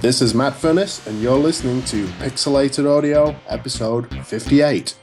This is Matt Furniss, and you're listening to Pixelated Audio, episode 58.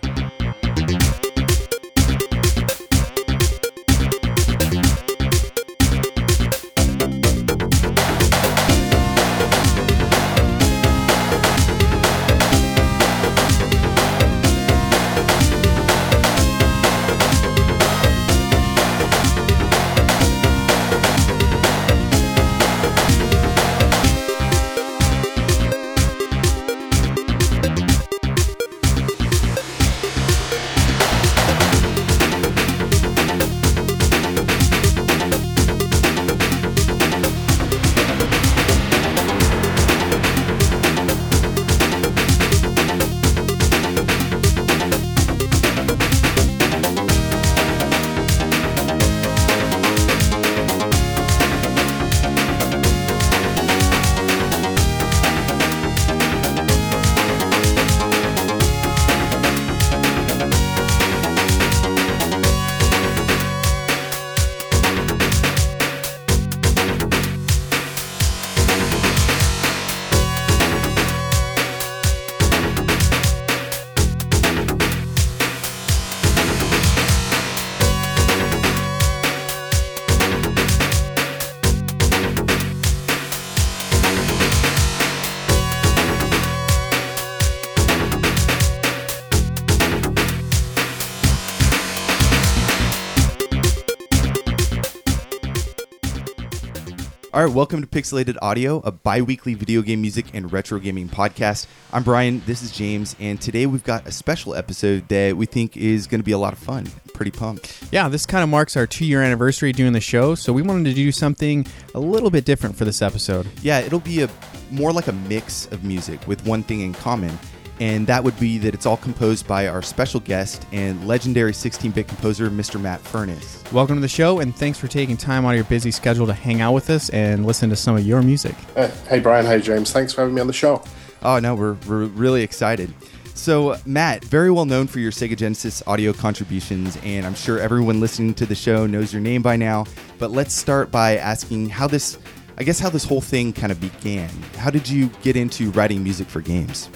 All right, welcome to Pixelated Audio, a bi weekly video game music and retro gaming podcast. I'm Brian, this is James, and today we've got a special episode that we think is going to be a lot of fun. Pretty pumped. Yeah, this kind of marks our two year anniversary doing the show, so we wanted to do something a little bit different for this episode. Yeah, it'll be a more like a mix of music with one thing in common, and that would be that it's all composed by our special guest and legendary 16 bit composer, Mr. Matt Furniss. Welcome to the show, and thanks for taking time out of your busy schedule to hang out with us and listen to some of your music. Uh, hey, Brian. Hey, James. Thanks for having me on the show. Oh, no, we're, we're really excited. So, Matt, very well known for your Sega Genesis audio contributions, and I'm sure everyone listening to the show knows your name by now. But let's start by asking how this, I guess, how this whole thing kind of began. How did you get into writing music for games?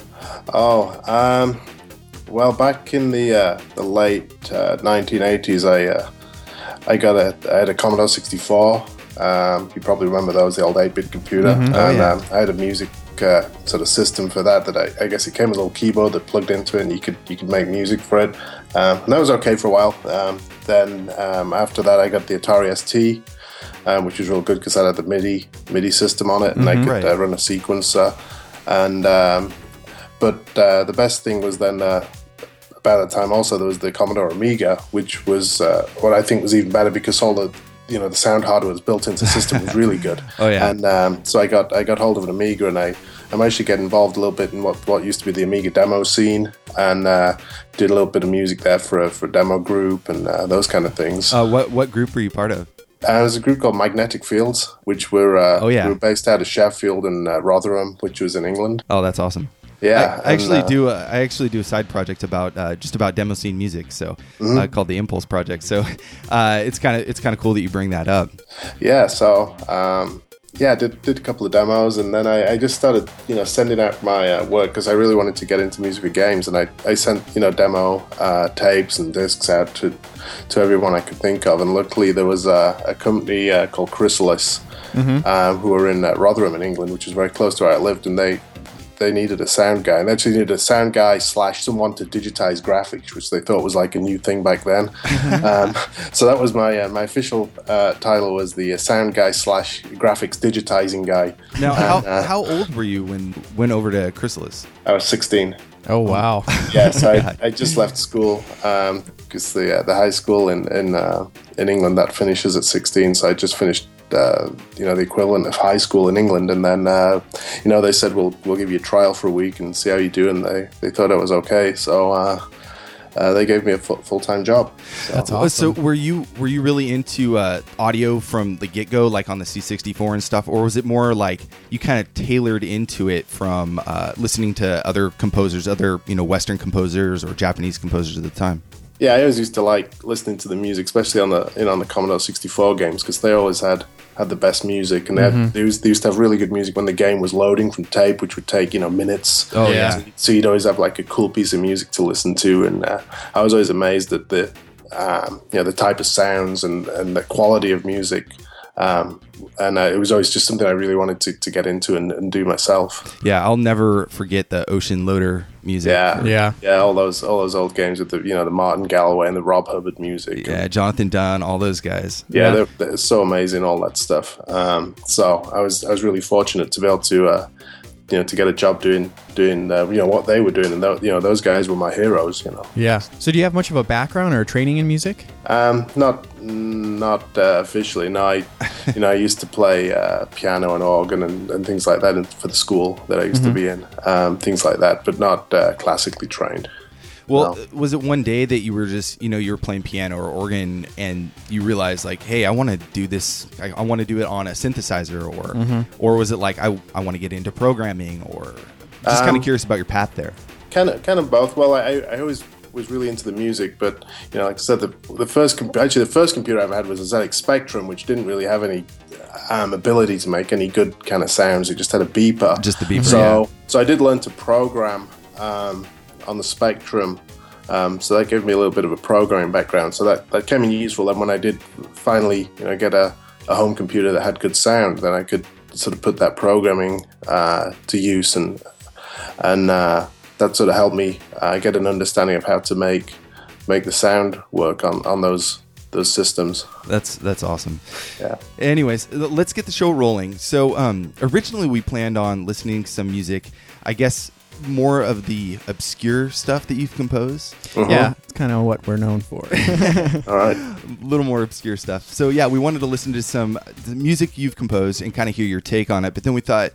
Oh, um, well, back in the uh, the late uh, 1980s, I uh, I got a I had a Commodore 64. Um, you probably remember those, the old 8-bit computer, Oh, and yeah. um, I had a music uh, sort of system for that. That I, I guess it came with a little keyboard that plugged into it, and you could you could make music for it. Um, and that was okay for a while. Um, then um, after that, I got the Atari ST. Um, which was real good because I had the MIDI MIDI system on it, and I could Right. uh, run a sequencer. And um, but uh, the best thing was then uh, about that time also there was the Commodore Amiga, which was uh, what I think was even better because all the you know the sound hardware was built into the system was really good. Oh, yeah. And um, so I got I got hold of an Amiga and I I managed to get involved a little bit in what, what used to be the Amiga demo scene and uh, did a little bit of music there for a, for a demo group and uh, those kind of things. Uh, what what group were you part of? Uh, was a group called Magnetic Fields, which were uh, Oh, yeah. we were based out of Sheffield and uh, Rotherham, which was in England. Oh, that's awesome. Yeah, I, I actually and, uh, do. A, I actually do a side project about uh, just about demo scene music, so Mm-hmm. uh, called the Impulse Project. So uh, it's kind of it's kind of cool that you bring that up. yeah so um, yeah did, did a couple of demos and then I, I just started you know sending out my uh, work because i really wanted to get into music with games and i, I sent you know demo uh, tapes and discs out to to everyone i could think of and luckily there was a, a company uh, called chrysalis um, who were in uh, rotherham in england which is very close to where i lived and they they needed a sound guy, and they actually needed a sound guy slash someone to digitize graphics, which they thought was like a new thing back then. um, so that was my uh, my official uh, title was the uh, sound guy slash graphics digitizing guy. Now, how, uh, how old were you when went over to Chrysalis? I was 16. Oh, wow. Yes, I, I just left school because the uh, the high school in in uh, in England that finishes at 16. So I just finished. Uh, you know the equivalent of high school in England, and then uh, you know they said we'll we'll give you a trial for a week and see how you do, and they, they thought I was okay, so uh, uh, they gave me a full time job. So, That's awesome. So were you were you really into uh, audio from the get go, like on the C64 and stuff, or was it more like you kind of tailored into it from uh, listening to other composers, other you know Western composers or Japanese composers at the time? yeah, I always used to like listening to the music, especially on the you know on the Commodore 64 games because they always had had the best music, and they, Mm-hmm. had, they, used, they used to have really good music when the game was loading from tape, which would take you know minutes. Oh, Yeah. yeah. So you'd always have like a cool piece of music to listen to, and uh, I was always amazed at the um, you know the type of sounds and, and the quality of music. Um, and uh, it was always just something I really wanted to, to get into and, and do myself. Yeah, I'll never forget the Ocean Loader music. Yeah, Yeah. yeah. All those all those old games with the you know the Martin Galway and the Rob Hubbard music. Yeah, Jonathan Dunn, all those guys. yeah, Yeah. They're, they're so amazing, all that stuff. Um, so I was I was really fortunate to be able to uh, you know to get a job doing doing uh, you know what they were doing, and tho- you know those guys were my heroes. You know, Yeah. So do you have much of a background or training in music? um, not not uh, officially. No, I you know I used to play uh, piano and organ and, and things like that for the school that I used to be in, um, things like that, but not uh, classically trained. Well, No. was it one day that you were just, you know, you were playing piano or organ and you realized like, hey, I want to do this. I, I want to do it on a synthesizer, or, Mm-hmm. or was it like I, I want to get into programming, or just kind Um, of curious about your path there. kind of kind of both well I, I always was really into the music but you know like i said the, the first com- actually the first computer i ever had was a ZX spectrum which didn't really have any um, ability to make any good kind of sounds it just had a beeper Just the beeper, so yeah. so i did learn to program um, on the spectrum um, so that gave me a little bit of a programming background so that, that came in useful And when i did finally you know get a, a home computer that had good sound then i could sort of put that programming uh, to use and and uh, that sort of helped me uh, get an understanding of how to make make the sound work on, on those those systems. That's that's awesome. Yeah. Anyways, let's get the show rolling. So, um, originally we planned on listening to some music. I guess more of the obscure stuff that you've composed. Yeah. It's kind of what we're known for. All right. a little more obscure stuff. So yeah, we wanted to listen to some the music you've composed and kind of hear your take on it. But then we thought,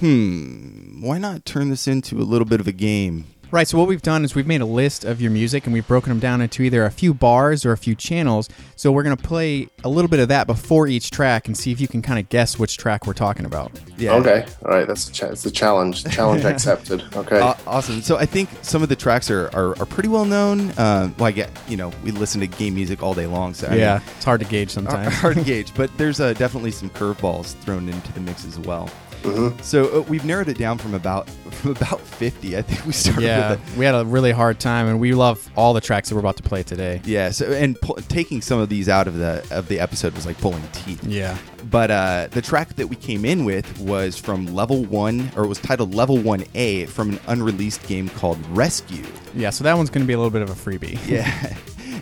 hmm, why not turn this into a little bit of a game? Right. So what we've done is we've made a list of your music and we've broken them down into either a few bars or a few channels. So we're gonna play a little bit of that before each track and see if you can kind of guess which track we're talking about. Yeah. Okay. All right. That's a cha- it's a challenge. Challenge accepted. Okay. Aw- awesome. So I think some of the tracks are, are, are pretty well known. Uh, well, I get you know we listen to game music all day long, so I mean, yeah. It's hard to gauge sometimes. hard to gauge. But there's uh, definitely some curveballs thrown into the mix as well. Mm-hmm. So uh, we've narrowed it down from about from about 50. I think we started yeah. We had a really hard time and we love all the tracks that we're about to play today. yeah. So and pu- taking some of these out of the of the episode was like pulling teeth. Yeah. But uh, the track that we came in with was from Level One, or it was titled Level One A from an unreleased game called Rescue. Yeah. So that one's gonna be a little bit of a freebie. Yeah.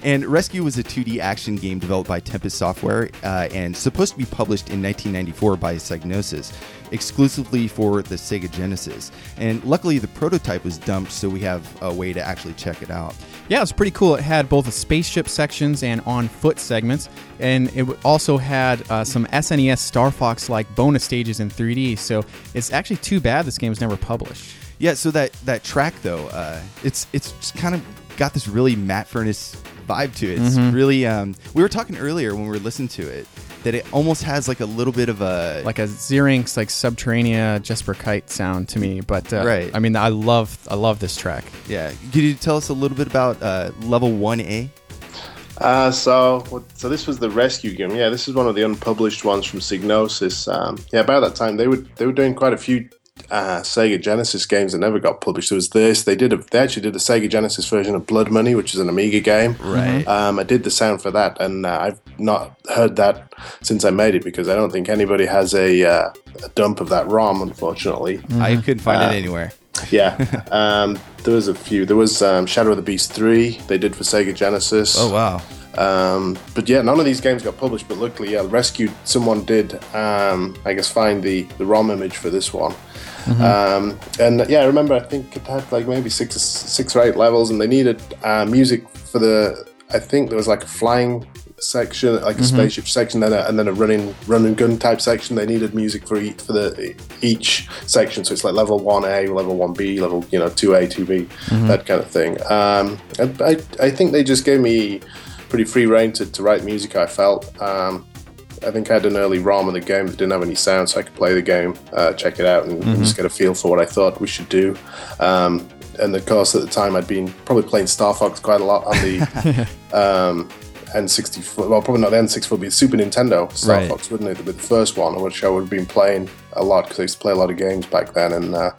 And Rescue was a 2D action game developed by Tempest Software uh, and supposed to be published in 1994 by Psygnosis, exclusively for the Sega Genesis. And luckily, the prototype was dumped, so we have a way to actually check it out. Yeah, it was pretty cool. It had both the spaceship sections and on foot segments, and it also had uh, some SNES Star Fox like bonus stages in 3D. So it's actually too bad this game was never published. Yeah, so that that track though, uh, it's it's just kind of got this really Matt Furniss vibe to it. It's really. Um, we were talking earlier when we were listening to it that it almost has like a little bit of a Like a Zyrinx, like Subterrania Jesper Kyd sound to me. But uh, Right. I mean, I love I love this track. yeah. Could you tell us a little bit about uh, level one A? Uh, so, so this was the rescue game. Yeah, this is one of the unpublished ones from Psygnosis. Um, yeah, about that time they were they were doing quite a few uh, Sega Genesis games that never got published. There was this. They did a, they actually did a Sega Genesis version of Blood Money, which is an Amiga game. Right. Um, I did the sound for that, and uh, I've not heard that since I made it because I don't think anybody has a, uh, a dump of that ROM, unfortunately. I couldn't find Uh, it anywhere. Yeah, um, there was a few. There was um, Shadow of the Beast three. They did for Sega Genesis. Oh wow. Um, but yeah, none of these games got published. But luckily, yeah, Rescue someone did. Um, I guess find the the ROM image for this one. Um, and yeah, I remember. I think it had like maybe six six or eight levels, and they needed uh, music for the. I think there was like a flying section, like a spaceship section, then a, and then a running run and gun type section. They needed music for each for the each section, so it's like level one A, level one B, level you know two A, two B, that kind of thing. Um, I, I I think they just gave me pretty free reign to, to write music. I felt. Um, I think I had an early ROM of the game that didn't have any sound, so I could play the game, uh, check it out, and, and just get a feel for what I thought we should do. Um, and of course at the time I'd been probably playing Star Fox quite a lot on the um, N64. Well, probably not the N64, but Super Nintendo Star Right. Fox, wouldn't it? But the first one, which I would have been playing a lot because I used to play a lot of games back then, and uh,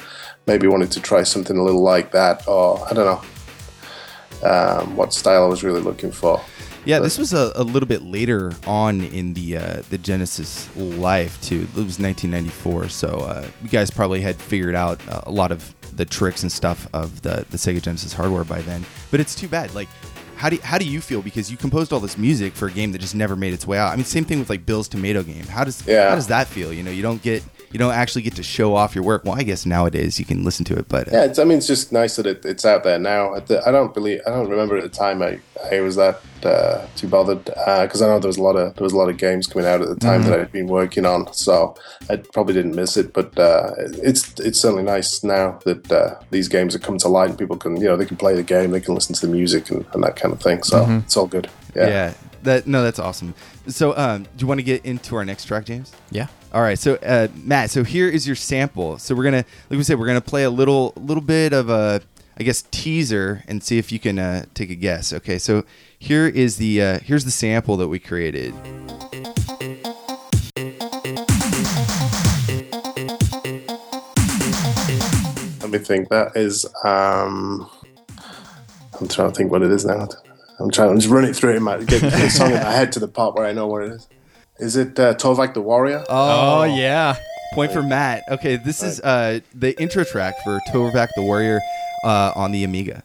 maybe wanted to try something a little like that, or I don't know um, what style I was really looking for. Yeah, this was a, a little bit later on in the uh, the Genesis life too. It was 1994, so uh, you guys probably had figured out uh, a lot of the tricks and stuff of the the Sega Genesis hardware by then. But it's too bad. Like, how do how do you feel because you composed all this music for a game that just never made its way out? I mean, same thing with like Bill's Tomato game. How does Yeah. how does that feel? You know, you don't get you don't actually get to show off your work. Well, I guess nowadays you can listen to it, but uh, Yeah, it's, I mean, it's just nice that it, it's out there now. The, I don't believe, I don't remember at the time I, I was that uh, too bothered because I know there was a lot of there was a lot of games coming out at the time that I'd been working on, so I probably didn't miss it. But uh, it's it's certainly nice now that uh, these games have come to light and people can you know they can play the game, they can listen to the music and, and that kind of thing. So it's all good. Yeah. yeah, that no, that's awesome. So, um, do you want to get into our next track, James? Yeah. All right, so uh, Matt, so here is your sample. So we're gonna, like we said, we're gonna play a little, little bit of a, I guess, teaser and see if you can uh, take a guess. Okay, so here is the, uh, here's the sample that we created. Let me think. That is. Um, I'm trying to think what it is now. I'm trying to just run it through in my get the song in my head to the part where I know what it is. Is it uh, Torvak the Warrior? Oh, yeah. Point for Matt. Okay, this is uh, the intro track for Torvak the Warrior uh, on the Amiga.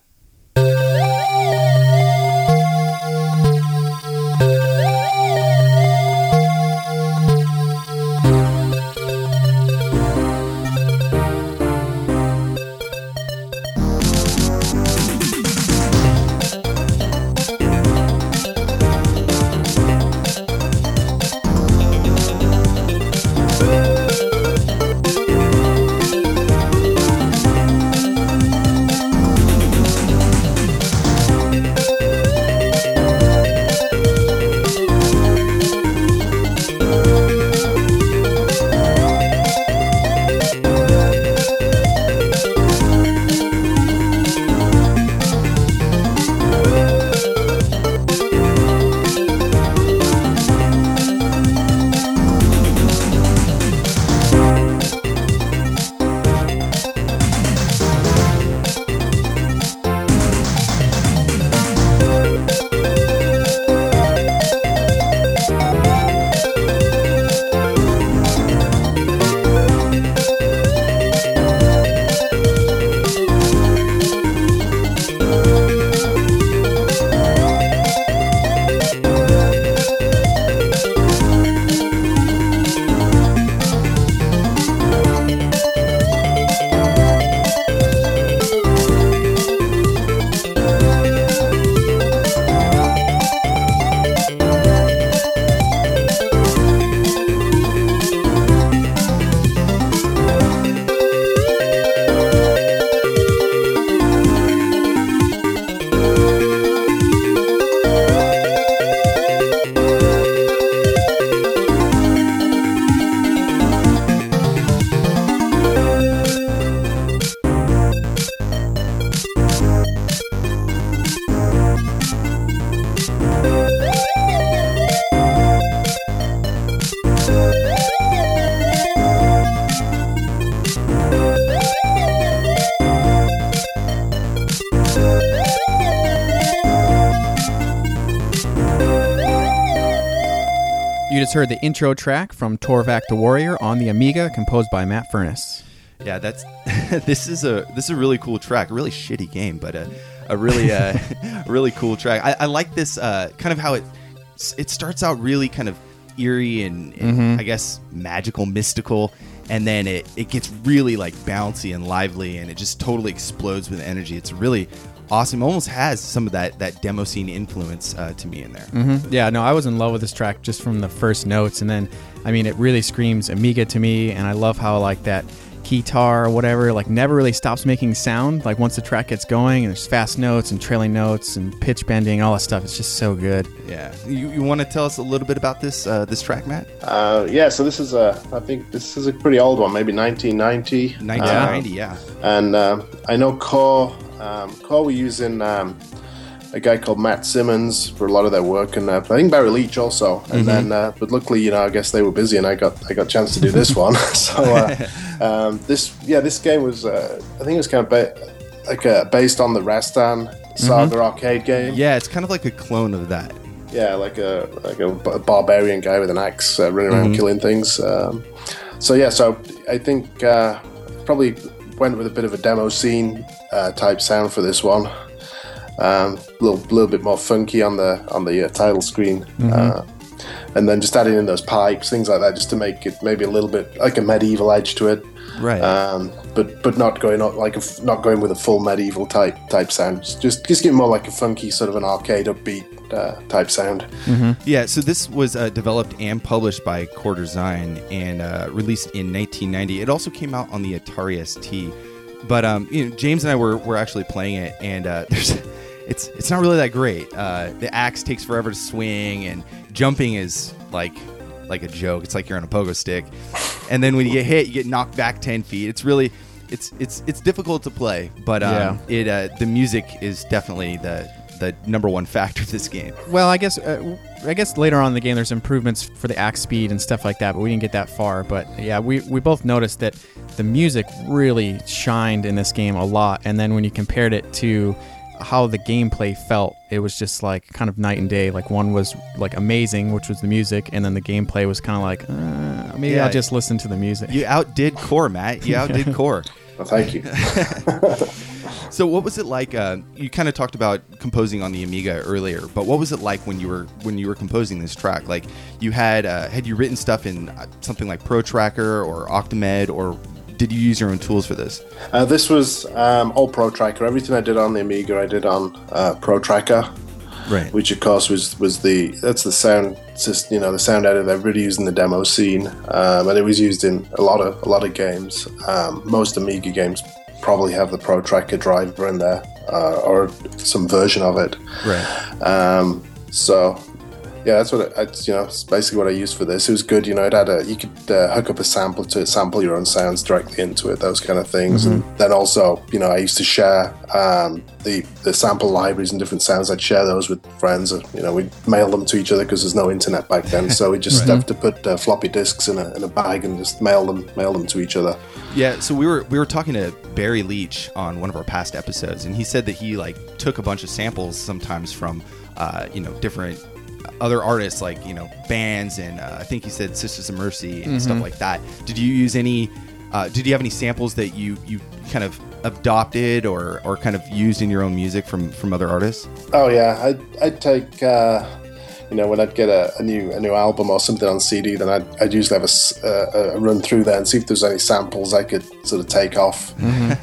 Just heard the intro track from Torvak the Warrior on the Amiga, composed by Matt Furniss. Yeah, that's this is a this is a really cool track. A really shitty game, but a, a really uh, a really cool track. I, I like this uh, kind of how it it starts out really kind of eerie and, and I guess magical, mystical, and then it it gets really like bouncy and lively, and it just totally explodes with energy. It's really awesome. Almost has some of that that demo scene influence uh, to me in there. Mm-hmm. Yeah, no, I was in love with this track just from the first notes, and then, I mean, it really screams Amiga to me, and I love how like that keytar or whatever, like never really stops making sound. Like once the track gets going, and there's fast notes and trailing notes and pitch bending, all that stuff. It's just so good. Yeah. You, you want to tell us a little bit about this uh, this track, Matt? Uh, yeah, so this is a, I think this is a pretty old one, maybe 1990. 1990, yeah. Um, and um, I know Core, um, Core were using um, a guy called Matt Simmons for a lot of their work, and uh, I think Barry Leach also. And Mm-hmm. then, uh, but luckily, you know, I guess they were busy, and I got I got a chance to do this one. so uh, um, this, yeah, this game was, uh, I think it was kind of ba- like uh, based on the Rastan Saga arcade game. Mm-hmm. Yeah, it's kind of like a clone of that. Yeah, like a like a, b- barbarian guy with an axe uh, running around killing things. Um, so yeah, so I think uh, probably went with a bit of a demo scene uh, type sound for this one. Um, a little little bit more funky on the on the uh, title screen, uh, and then just adding in those pipes, things like that, just to make it maybe a little bit like a medieval edge to it. Right. Um, but but not going on like a f not going with a full medieval type type sound. Just just give more like a funky sort of an arcade upbeat uh, type sound. Yeah, so this was uh, developed and published by Core Design and uh, released in 1990. It also came out on the Atari ST. But um, you know, James and I were, were actually playing it, and uh, there's it's it's not really that great. Uh, the axe takes forever to swing, and jumping is like like a joke. It's like you're on a pogo stick, and then when you get hit, you get knocked back ten feet. It's really it's it's it's difficult to play, but um, it uh, the music is definitely the the number one factor of this game. Well, I guess uh, I guess later on in the game there's improvements for the axe speed and stuff like that, but we didn't get that far. But yeah, we, we both noticed that the music really shined in this game a lot, and then when you compared it to how the gameplay felt, it was just like kind of night and day. Like one was like amazing, which was the music, and then the gameplay was kind of like uh, maybe Yeah. I'll just listen to the music. You outdid Core, Matt. You outdid Core. Well, thank you. So, what was it like? Uh, you kind of talked about composing on the Amiga earlier, but what was it like when you were when you were composing this track? Like, you had uh, had you written stuff in uh, something like Pro Tracker or Octamed, or did you use your own tools for this? Uh, this was um, all Pro Tracker. Everything I did on the Amiga, I did on uh, Pro Tracker, Right. which of course was was the that's the sound system. You know, the sound editor everybody used in the demo scene, um, and it was used in a lot of a lot of games. Um, most Amiga games probably have the Pro Tracker driver in there, uh, or some version of it. Right. Um, so yeah, that's what it, it's, you know. It's basically what I used for this. It was good, you know. It had a you could uh, hook up a sample to it, sample your own sounds directly into it, those kind of things. And then also, you know, I used to share um, the the sample libraries and different sounds. I'd share those with friends. Or, you know, we'd mail them to each other because there's no internet back then. So we just have to put uh, floppy disks in a, in a bag and just mail them mail them to each other. Yeah, so we were we were talking to Barry Leach on one of our past episodes, and he said that he like took a bunch of samples sometimes from uh, you know different other artists like you know bands and uh, I think you said Sisters of Mercy and stuff like that. Did you use any? Uh, did you have any samples that you you kind of adopted or or kind of used in your own music from from other artists? Oh yeah, I'd, I'd take uh, you know when I'd get a, a new a new album or something on CD, then I'd, I'd usually have a s- uh, a run through there and see if there's any samples I could sort of take off.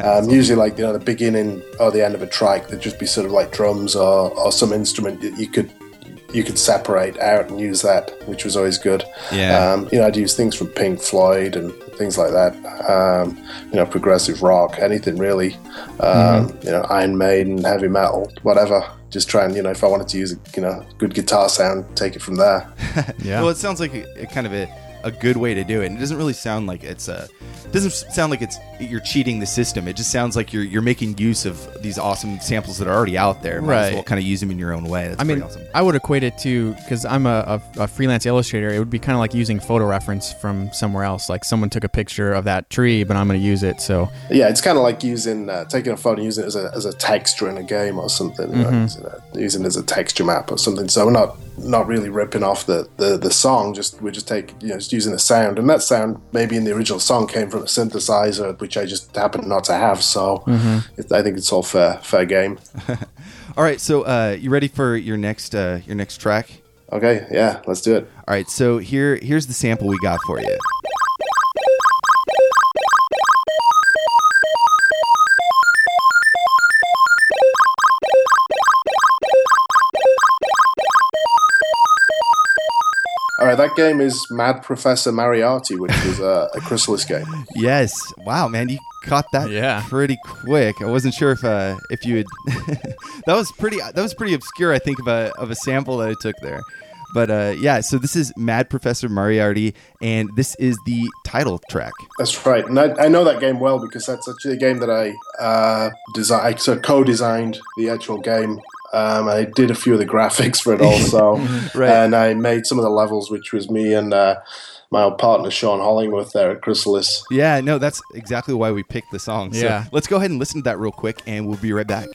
Um, usually, like you know, the beginning or the end of a track, there'd just be sort of like drums or, or some instrument that you could you could separate out and use that, which was always good. Yeah. Um, you know, I'd use things from Pink Floyd and things like that. Um, you know, progressive rock, anything really. Um, You know, Iron Maiden, heavy metal, whatever. Just try and you know, if I wanted to use a you know good guitar sound, take it from there. yeah. Well, it sounds like a, a kind of a, a good way to do it. And it doesn't really sound like it's a doesn't sound like it's you're cheating the system. It just sounds like you're you're making use of these awesome samples that are already out there. Might as Right. well kind of use them in your own way. That's I mean, awesome. I would equate it to because I'm a, a, a freelance illustrator. It would be kind of like using photo reference from somewhere else. Like someone took a picture of that tree, but I'm going to use it. So Yeah, it's kind of like using uh, taking a photo and using it as a, as a texture in a game or something. You know, using, it, using it as a texture map or something. So we're not not really ripping off the, the, the song. Just we're just taking you know just using a sound, and that sound maybe in the original song came from a synthesizer, which I just happened not to have. So it, I think it's all fair fair game. All right, so uh, you ready for your next uh, your next track? Okay, yeah, let's do it. All right, so here here's the sample we got for you. All right. That game is Mad Professor Moriarty, which is a, a Chrysalis game. Yes. Wow, man, you caught that Yeah. pretty quick. I wasn't sure if uh, if you had. that was pretty. That was pretty obscure. I think of a of a sample that I took there. But uh, yeah, so this is Mad Professor Moriarty, and this is the title track. That's right, and I, I know that game well because that's actually a game that I uh, design, I so co-designed the actual game. Um, I did a few of the graphics for it also, Right. and I made some of the levels, which was me and uh, my old partner Sean Hollingworth there at Chrysalis. Yeah, no, that's exactly why we picked the song. So Yeah. let's go ahead and listen to that real quick, and we'll be right back.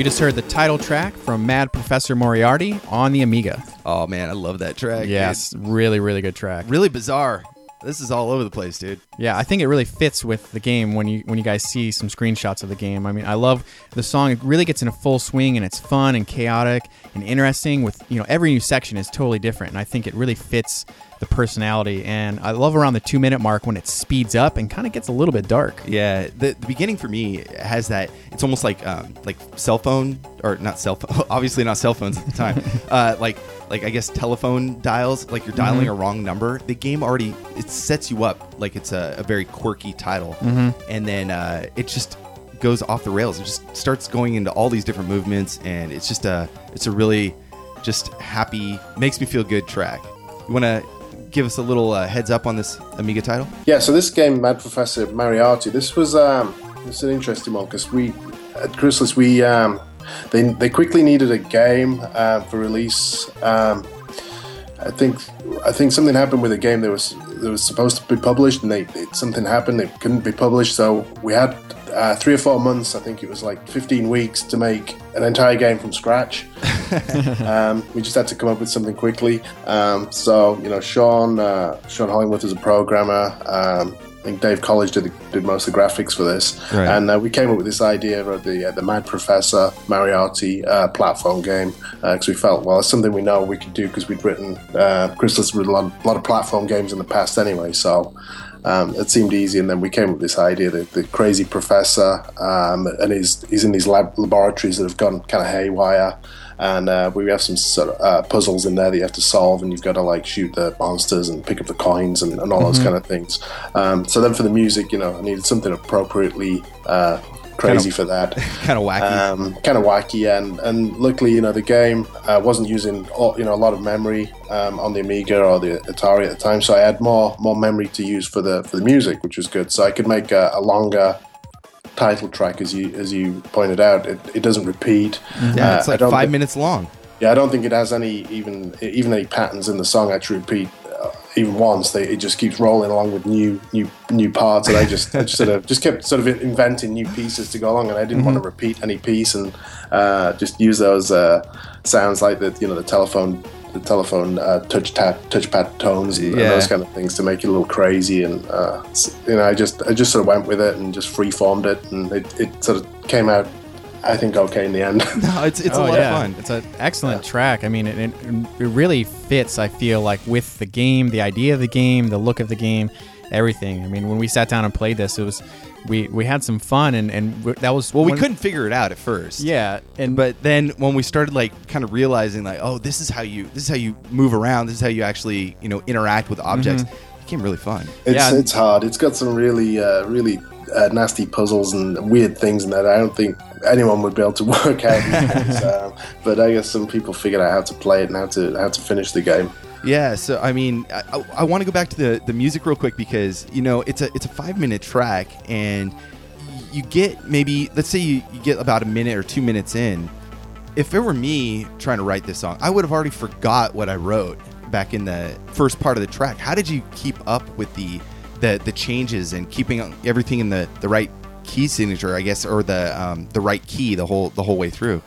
You just heard the title track from Mad Professor Moriarty on the Amiga. Oh man, I love that track. Yes, really, really good track. Really bizarre. This is all over the place, dude. Yeah, I think it really fits with the game when you when you guys see some screenshots of the game. I mean, I love the song. It really gets in a full swing and it's fun and chaotic interesting. With you know, every new section is totally different, and I think it really fits the personality. And I love around the two minute mark when it speeds up and kind of gets a little bit dark. Yeah, the, the beginning for me has that. It's almost like um, like cell phone or not cell phone. Obviously not cell phones at the time. uh, like like I guess telephone dials. Like you're dialing a wrong number. The game already it sets you up like it's a, a very quirky title, and then uh, it just goes off the rails. It just starts going into all these different movements, and it's just a it's a really just happy, makes me feel good track. You want to give us a little uh, heads up on this Amiga title? Yeah, so this game, Mad Professor Moriarty, this was um, it's an interesting one because we at Chrysalis we um, they they quickly needed a game uh, for release. Um, I think I think something happened with the game that was that was supposed to be published, and they it, something happened it couldn't be published. So we had uh, three or four months. I think it was like 15 weeks to make an entire game from scratch. um, we just had to come up with something quickly. Um, so you know, Sean uh, Sean Hollingworth is a programmer. Um, I think Dave College did, the, did most of the graphics for this, Right. and uh, we came up with this idea of the uh, the Mad Professor Moriarty uh, platform game because we felt well it's something we know we could do because we'd written uh, Chrysalis written a lot, lot of platform games in the past anyway, so. Um, it seemed easy, and then we came up with this idea that the crazy professor, um, and he's he's in these lab laboratories that have gone kind of haywire, and uh, we have some sort of uh, puzzles in there that you have to solve, and you've got to like shoot the monsters and pick up the coins and, and all those kind of things. Um, so then for the music, you know, I needed something appropriately uh, crazy for that. kind of wacky. Um, kind of wacky, and and luckily, you know, the game uh, wasn't using all, you know a lot of memory um, on the Amiga or the Atari at the time, so I had more more memory to use for the for the music, which was good. So I could make a, a longer title track, as you as you pointed out. It, it doesn't repeat. yeah, Uh, it's like five minutes long. yeah, I don't think it has any even even any patterns in the song actually repeat uh, even once. They, it just keeps rolling along with new new new parts, and I just I just sort of just kept sort of inventing new pieces to go along, and I didn't want to repeat any piece and uh, just use those uh, sounds like the you know the telephone the telephone uh, touch tap touchpad tones and, and those kind of things to make it a little crazy and uh, you know I just I just sort of went with it and just free formed it and it, it sort of came out I think okay in the end. No, it's it's a Oh, lot yeah. of fun. It's an excellent track. I mean, it, it, it really fits. I feel like with the game, the idea of the game, the look of the game, everything. I mean, when we sat down and played this, it was we we had some fun, and and that was Well, we couldn't figure it out at first. Yeah, and But then when we started like kind of realizing like, oh, this is how you this is how you move around. This is how you actually you know interact with objects. It became really fun. It's Yeah. it's hard. It's got some really uh, really uh, nasty puzzles and weird things in that I don't think anyone would be able to work out. these days. um, but I guess some people figured out how to play it and how to how to finish the game. Yeah, so I mean, I, I, want to go back to the, the music real quick because you know it's a it's a five minute track and you get maybe let's say you, you get about a minute or two minutes in. If it were me trying to write this song, I would have already forgot what I wrote back in the first part of the track. How did you keep up with the the, the changes and keeping everything in the, the right key signature, I guess, or the um, the right key the whole the whole way through?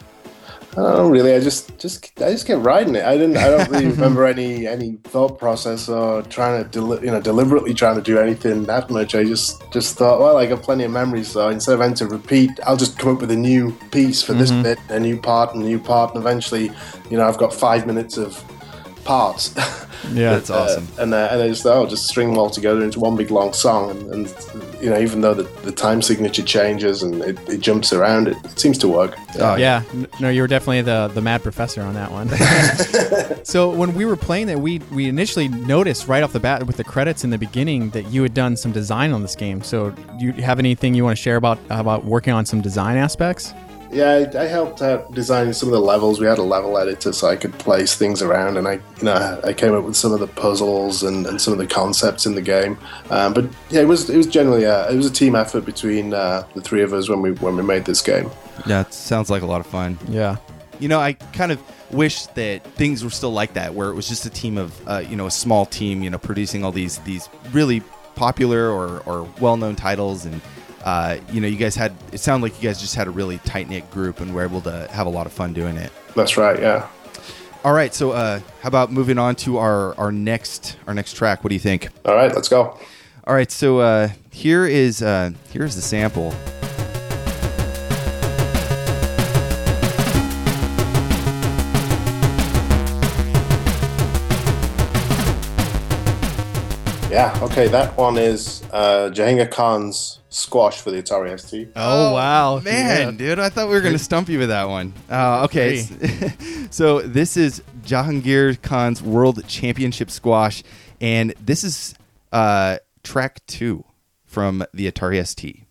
I don't really. I just just I just kept writing it. I didn't. I don't really remember any any thought process or trying to deli- you know deliberately trying to do anything that much. I just just thought, well, I got plenty of memories, so instead of having to repeat, I'll just come up with a new piece for this mm-hmm. bit, a new part, and a new part, and eventually, you know, I've got five minutes of parts. yeah, That's awesome. Uh, and uh, and I just thought, oh, just string them all together into one big long song, and, and you know, even though the, the time signature changes and it, it jumps around, it, it seems to work. Oh, yeah, n- no, you were definitely the the mad professor on that one. so when we were playing that, we we initially noticed right off the bat with the credits in the beginning that you had done some design on this game. So do you have anything you want to share about about working on some design aspects? Yeah, I, I helped out designing some of the levels. We had a level editor, so I could place things around, and I, you know, I came up with some of the puzzles and, and some of the concepts in the game. Um, but yeah, it was it was generally a, it was a team effort between uh, the three of us when we when we made this game. Yeah, it sounds like a lot of fun. Yeah. You know, I kind of wish that things were still like that, where it was just a team of, uh, you know, a small team, you know, producing all these these really popular or, or well known titles, and uh, you know, you guys had it sounded like you guys just had a really tight knit group and were able to have a lot of fun doing it. That's right. Yeah. All right, so uh, how about moving on to our our next our next track? What do you think? All right, let's go. All right, so uh, here is uh, here's the sample. Yeah. Okay, that one is uh, Jahangir Khan's Squash for the Atari ST. Oh, wow. man, Yeah. dude! I thought we were gonna stump you with that one. Uh, okay, so this is Jahangir Khan's World Championship Squash, and this is uh, track two from the Atari ST.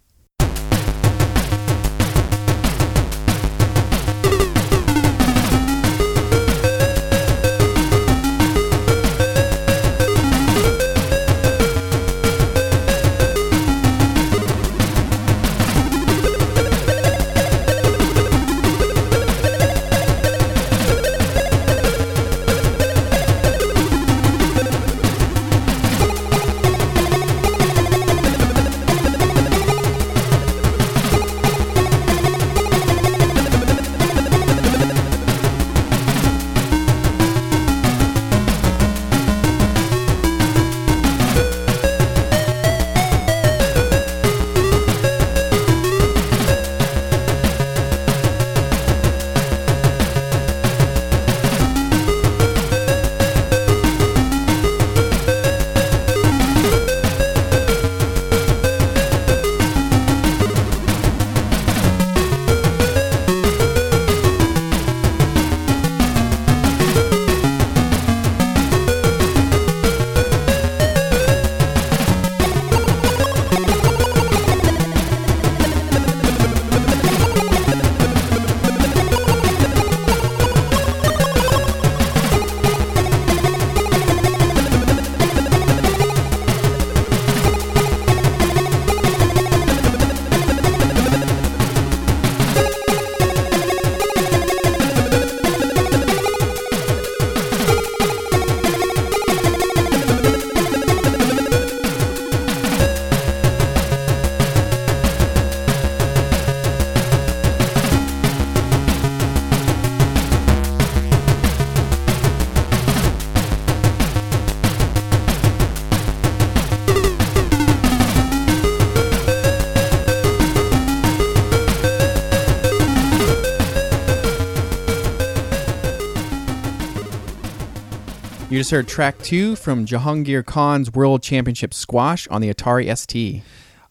You just heard track two from Jahangir Khan's World Championship Squash on the Atari ST.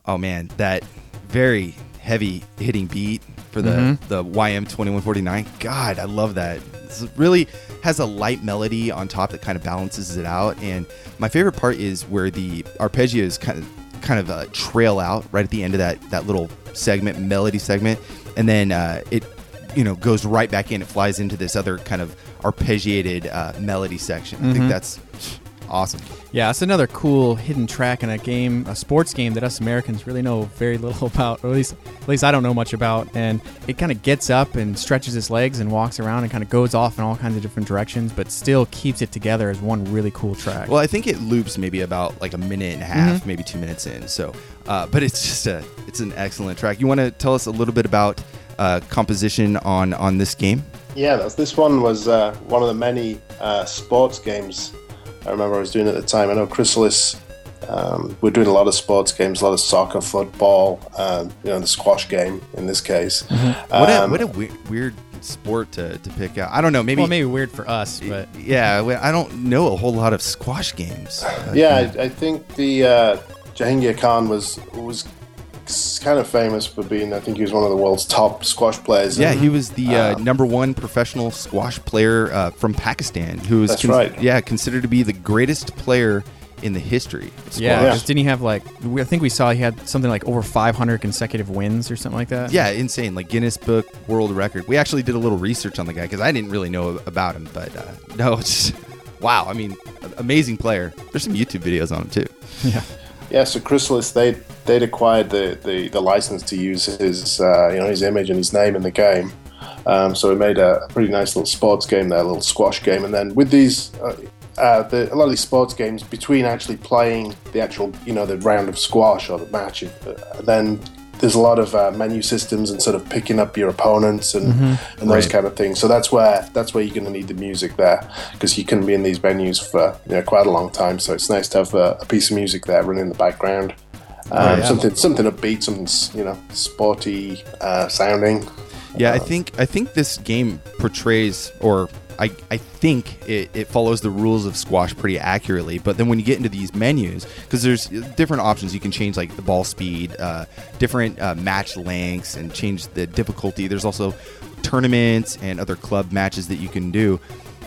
Oh man, that very heavy hitting beat for the Mhm. the YM twenty one forty nine. God, I love that. It really has a light melody on top that kind of balances it out. And my favorite part is where the arpeggios kind of kind of uh, trail out right at the end of that that little segment, melody segment, and then uh, it you know goes right back in. It flies into this other kind of arpeggiated uh, melody section. I think Mhm. that's awesome. Yeah, it's another cool hidden track in a game, a sports game that us Americans really know very little about, or at least at least I don't know much about. And it kind of gets up and stretches its legs and walks around and kind of goes off in all kinds of different directions, but still keeps it together as one really cool track. Well, I think it loops maybe about like a minute and a half, maybe two minutes in. So, uh, but it's just a it's an excellent track. You want to tell us a little bit about uh, composition on on this game? Yeah, this one was uh, one of the many uh, sports games I remember I was doing at the time. I know Chrysalis, um, we're doing a lot of sports games, a lot of soccer, football, um, you know, the squash game in this case. What a Um, what a we- weird sport to, to pick out. I don't know. Maybe well, maybe weird for us, but yeah. I don't know a whole lot of squash games. Uh, yeah, I, I think the uh, Jahangir Khan was was kind of famous for being. I think he was one of the world's top squash players. Yeah, And, he was the uh, Um, number one professional squash player uh, from Pakistan, who is That's right. yeah considered to be the greatest player in the history. Of squash. yeah, Yeah. 'cause didn't he have like? we- I think we saw he had something like over 500 consecutive wins or something like that. Yeah, insane. Like Guinness Book World Record. We actually did a little research on the guy because I didn't really know about him, but uh, no, it's just, wow. I mean, amazing player. There's some YouTube videos on him too. yeah. Yeah, so Chrysalis they they'd acquired the, the, the license to use his uh, you know his image and his name in the game. Um, so we made a, pretty nice little sports game there, a little squash game, and then with these. Uh, uh, the, a lot of these sports games, between actually playing the actual, you know, the round of squash or the match, uh, then there's a lot of uh, menu systems and sort of picking up your opponents and and those Right. kind of things. So that's where that's where you're going to need the music there because you can be in these menus for you know quite a long time. So it's nice to have a, a piece of music there running in the background. Um, yeah. Something something upbeat, something you know sporty uh, sounding. Yeah, I think I think this game portrays, or I, I think it, it follows the rules of squash pretty accurately. But then when you get into these menus, because there's different options, you can change like the ball speed, uh, different uh, match lengths, and change the difficulty. There's also tournaments and other club matches that you can do.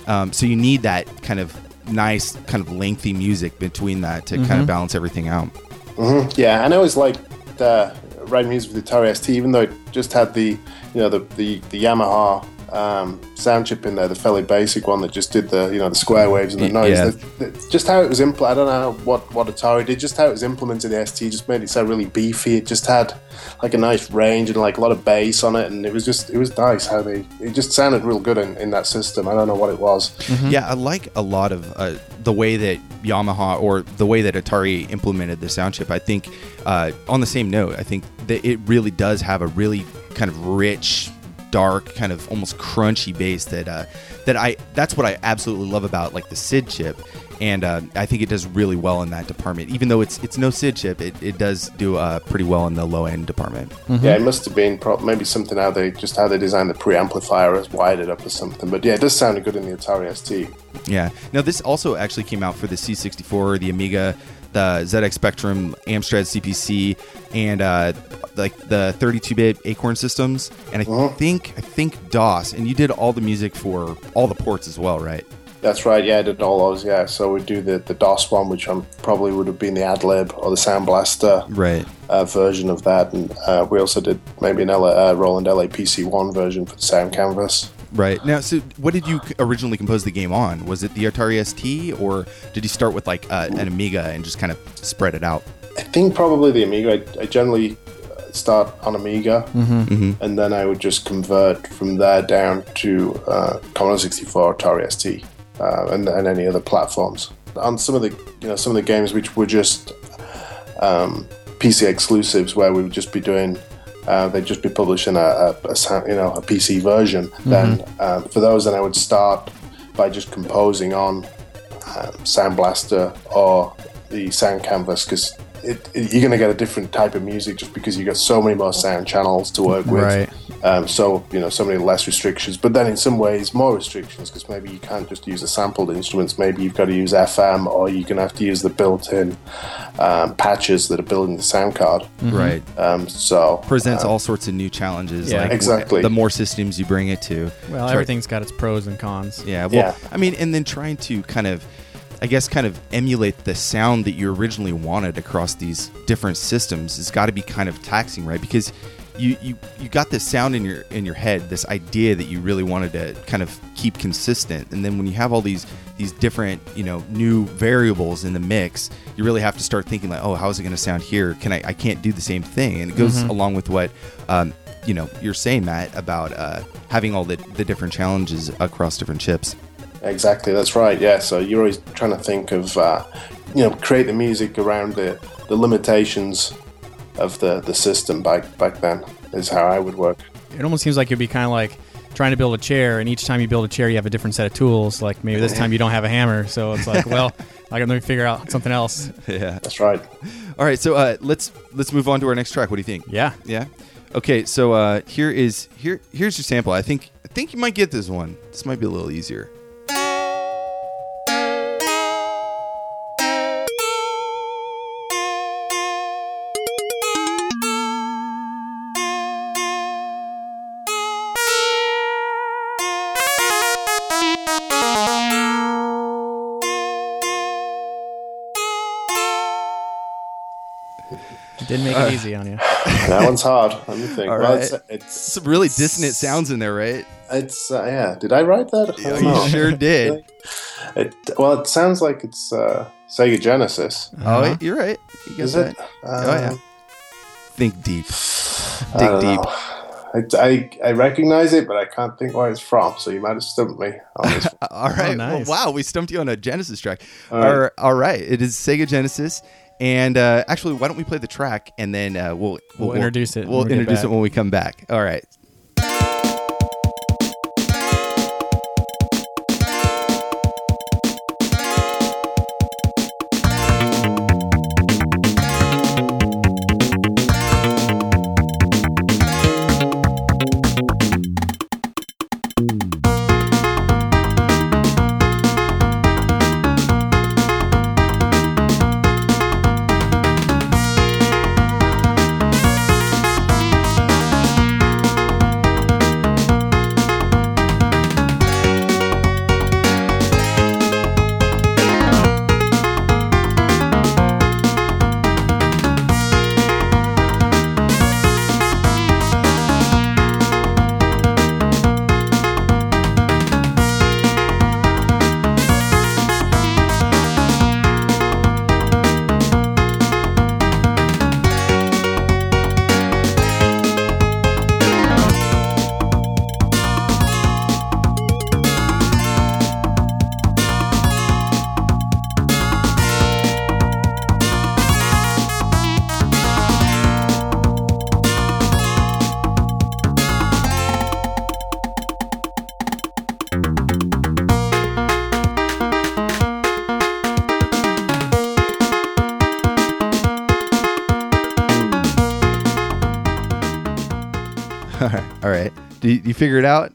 Um, so you need that kind of nice, kind of lengthy music between that to kind of balance everything out. Yeah, and I always liked uh, writing music with the Atari ST, even though it just had the, you know, the the, the Yamaha um, sound chip in there, the fairly basic one that just did the, you know, the square waves and the noise. yeah. The- the- just how it was implemented, I don't know what what Atari did. Just how it was implemented in the ST just made it sound really beefy. It just had like a nice range and like a lot of bass on it, and it was just it was nice how they it just sounded real good in, in that system. I don't know what it was. Yeah, I like a lot of uh, the way that Yamaha or the way that Atari implemented the sound chip. I think uh, on the same note, I think that it really does have a really kind of rich, dark, kind of almost crunchy bass that uh, that I that's what I absolutely love about like the SID chip. And uh, I think it does really well in that department. Even though it's it's no SID chip, it, it does do uh, pretty well in the low end department. Yeah, it must have been pro- maybe something how they just how they designed the preamplifier as wired it up or something. But yeah, it does sound good in the Atari ST. Yeah. Now this also actually came out for the C64, the Amiga, the ZX Spectrum, Amstrad CPC, and uh, like the 32-bit Acorn systems. And I think I think DOS. And you did all the music for all the ports as well, right? That's right. Yeah, I did all those. Yeah, so we do the the DOS one, which um, probably would have been the AdLib or the Sound Blaster Right. uh, version of that, and uh, we also did maybe an L- uh, Roland LAPC one version for the Sound Canvas. Right. Now, so what did you originally compose the game on? Was it the Atari ST, or did you start with like uh, an Amiga and just kind of spread it out? I think probably the Amiga. I, I generally uh, start on Amiga, and then I would just convert from there down to uh, Commodore 64, Atari ST, uh, and, and any other platforms. On some of the you know some of the games which were just um, PC exclusives, where we would just be doing. Uh, they'd just be publishing a, a, a you know a PC version. Then um, for those, then I would start by just composing on um, Sound Blaster or the Sound Canvas because you're going to get a different type of music just because you've got so many more sound channels to work with. Right. Um, so you know, so many less restrictions, but then in some ways more restrictions because maybe you can't just use the sampled instruments. Maybe you've got to use FM, or you're going to have to use the built-in um, patches that are built in the sound card. Right. Um, so Presents all sorts of new challenges. Yeah. like Exactly. The more systems you bring it to. Well, Try- everything's got its pros and cons. Yeah, well, Yeah. I mean, and then trying to kind of, I guess, kind of emulate the sound that you originally wanted across these different systems has got to be kind of taxing, right? Because you, you you got this sound in your in your head, this idea that you really wanted to kind of keep consistent, and then when you have all these these different you know new variables in the mix, you really have to start thinking like, oh, how is it going to sound here? Can I I can't do the same thing, and it goes along with what. Um, you know, you're saying Matt about uh, having all the, the different challenges across different chips. Exactly, that's right. Yeah, so you're always trying to think of, uh, you know, create the music around the, the limitations of the, the system back back then. Is how I would work. It almost seems like it'd be kind of like trying to build a chair, and each time you build a chair, you have a different set of tools. Like maybe this time you don't have a hammer, so it's like, well, I got to figure out something else. Yeah. That's right. All right, so uh, let's let's move on to our next track. What do you think? Yeah. Yeah. Okay, so uh, here is here here's your sample. I think I think you might get this one. This might be a little easier. It did make it easy on you. that one's hard. Let me think. All well, right. it's, it's Some really dissonant sounds in there, right? it's uh, yeah. Did I write that? I Yeah, you sure did. It, well, it sounds like it's uh, Sega Genesis. Oh, you're right. You get Is that. it? oh yeah. Um, Think deep. I Dig don't deep. know. I, I, I recognize it, but I can't think where it's from. So you might have stumped me on this. All right. nice. Well, wow, we stumped you on a Genesis track. All right. All- all right. It is Sega Genesis, And uh, actually, why don't we play the track and then uh, we'll, We'll introduce it We'll we get introduce it when we come back. All right. You, you figure it out?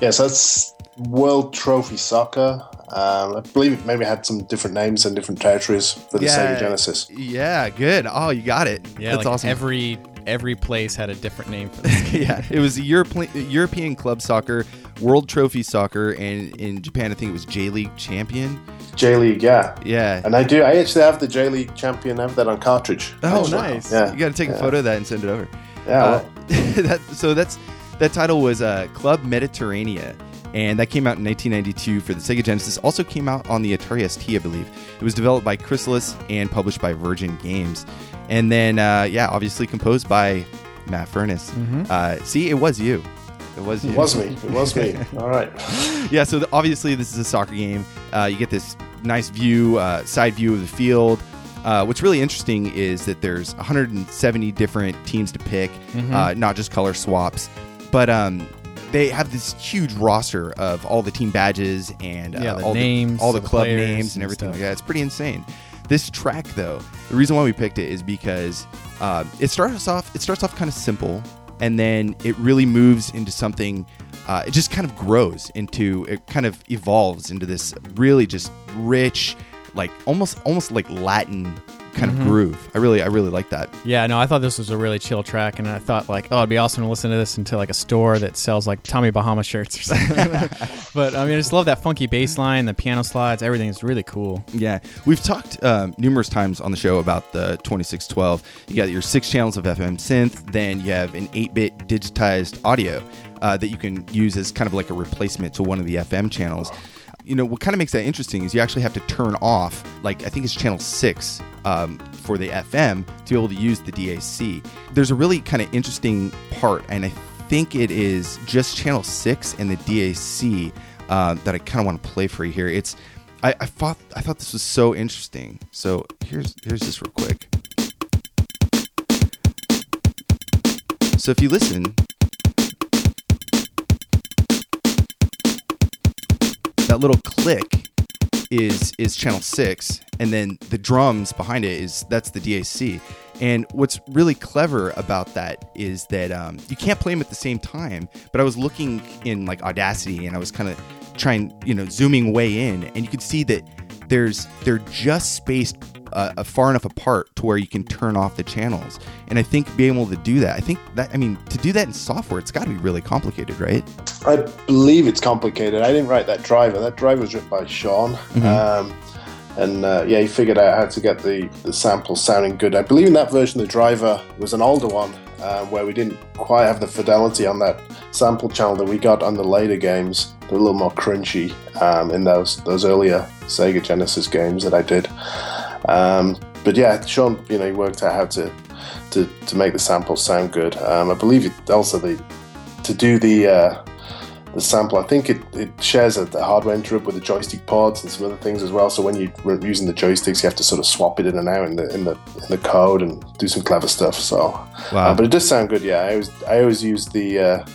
Yes, that's World Trophy Soccer. Um, I believe it maybe had some different names and different territories for the Yeah. Sega Genesis. Yeah, good. Oh, you got it. Yeah, That's like awesome. every every place had a different name for this. yeah, it was Europe, European Club Soccer, World Trophy Soccer, and in Japan, I think it was J League Champion. J League, yeah. Yeah. And I do. I actually have the J League champion. I have that on cartridge. Oh, actually. nice. Yeah, You got to take a photo of that and send it over. Yeah, Uh, well, that, so that's that title was uh, Club Mediterranea, and that came out in 1992 for the Sega Genesis. Also came out on the Atari ST, I believe. It was developed by Chrysalis and published by Virgin Games, and then uh, yeah, obviously composed by Matt Furniss. Uh, see, it was you. It was you. it was me. It was me. All right. yeah, so the, obviously this is a soccer game. Uh, you get this nice view, uh, side view of the field. Uh, what's really interesting is that there's 170 different teams to pick, uh, not just color swaps, but um, they have this huge roster of all the team badges and uh, Yeah, the all names the, all the the club names and and everything stuff. like that. It's pretty insane. This track, though, the reason why we picked it is because uh, it starts off. It starts off kind of simple, and then it really moves into something. Uh, it just kind of grows into. It kind of evolves into this really just rich, like almost almost like Latin kind Mm-hmm. of groove. I really I really like that. Yeah, no, I thought this was a really chill track, and I thought like, oh, it'd be awesome to listen to this into like a store that sells like Tommy Bahama shirts or something. but I mean, I just love that funky bass line, the piano slides, everything is really cool. Yeah, we've talked um, numerous times on the show about the 2612. You got your six channels of FM synth, then you have an 8 bit digitized audio uh, that you can use as kind of like a replacement to one of the FM channels. You know, what kind of makes that interesting is you actually have to turn off, like, I think it's channel six um, for the FM to be able to use the DAC. There's a really kind of interesting part, and I think it is just channel six and the DAC uh, that I kind of want to play for you here. It's I, I thought I thought this was so interesting. So here's here's this real quick. So if you listen, that little click is is channel six, and then the drums behind it is that's the DAC. And what's really clever about that is that um, you can't play them at the same time. But I was looking in like Audacity, and I was kind of trying, you know, zooming way in, and you can see that there's they're just spaced uh, uh, far enough apart to where you can turn off the channels. And I think being able to do that, I think that I mean to do that in software, it's got to be really complicated, right? I believe it's complicated. I didn't write that driver. That driver was written by Sean. Um, and uh, yeah, he figured out how to get the, the samples sounding good. I believe in that version, the driver was an older one uh, where we didn't quite have the fidelity on that sample channel that we got on the later games. They're a little more crunchy um, in those those earlier Sega Genesis games that I did. Um, but yeah, Sean, you know, he worked out how to to, to make the samples sound good. Um, I believe it also the to do the uh, the sample. I think it, it shares a, a hardware interrupt with the joystick ports and some other things as well. So when you're using the joysticks, you have to sort of swap it in and out in the in the in the code and do some clever stuff. So, Wow. uh, but it does sound good. Yeah, I always I always use the uh,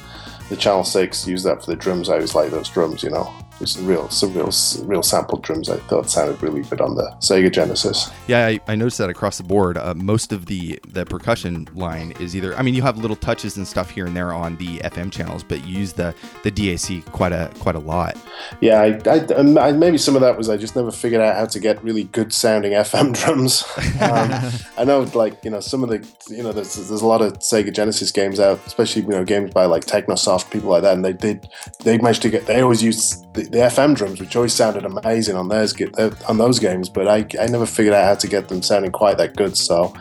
the channel six. Use that for the drums. I always like those drums. You know, just some real some real real sampled drums. I thought sounded really good on the Sega Genesis. Yeah, I, I noticed that across the board. Uh, most of the the percussion line is either. I mean, you have little touches and stuff here and there on the FM channels, but you use the the DAC quite a quite a lot. Yeah, I, I, um, I, maybe some of that was I just never figured out how to get really good sounding FM drums. Um, I know, like you know, some of the you know, there's, there's a lot of Sega Genesis games out, especially you know games by like Technosoft people like that, and they did they managed to get they always used the, the FM drums, which always sounded amazing on theirs get on those games, but I, I never figured out how to get them sounding quite that good. So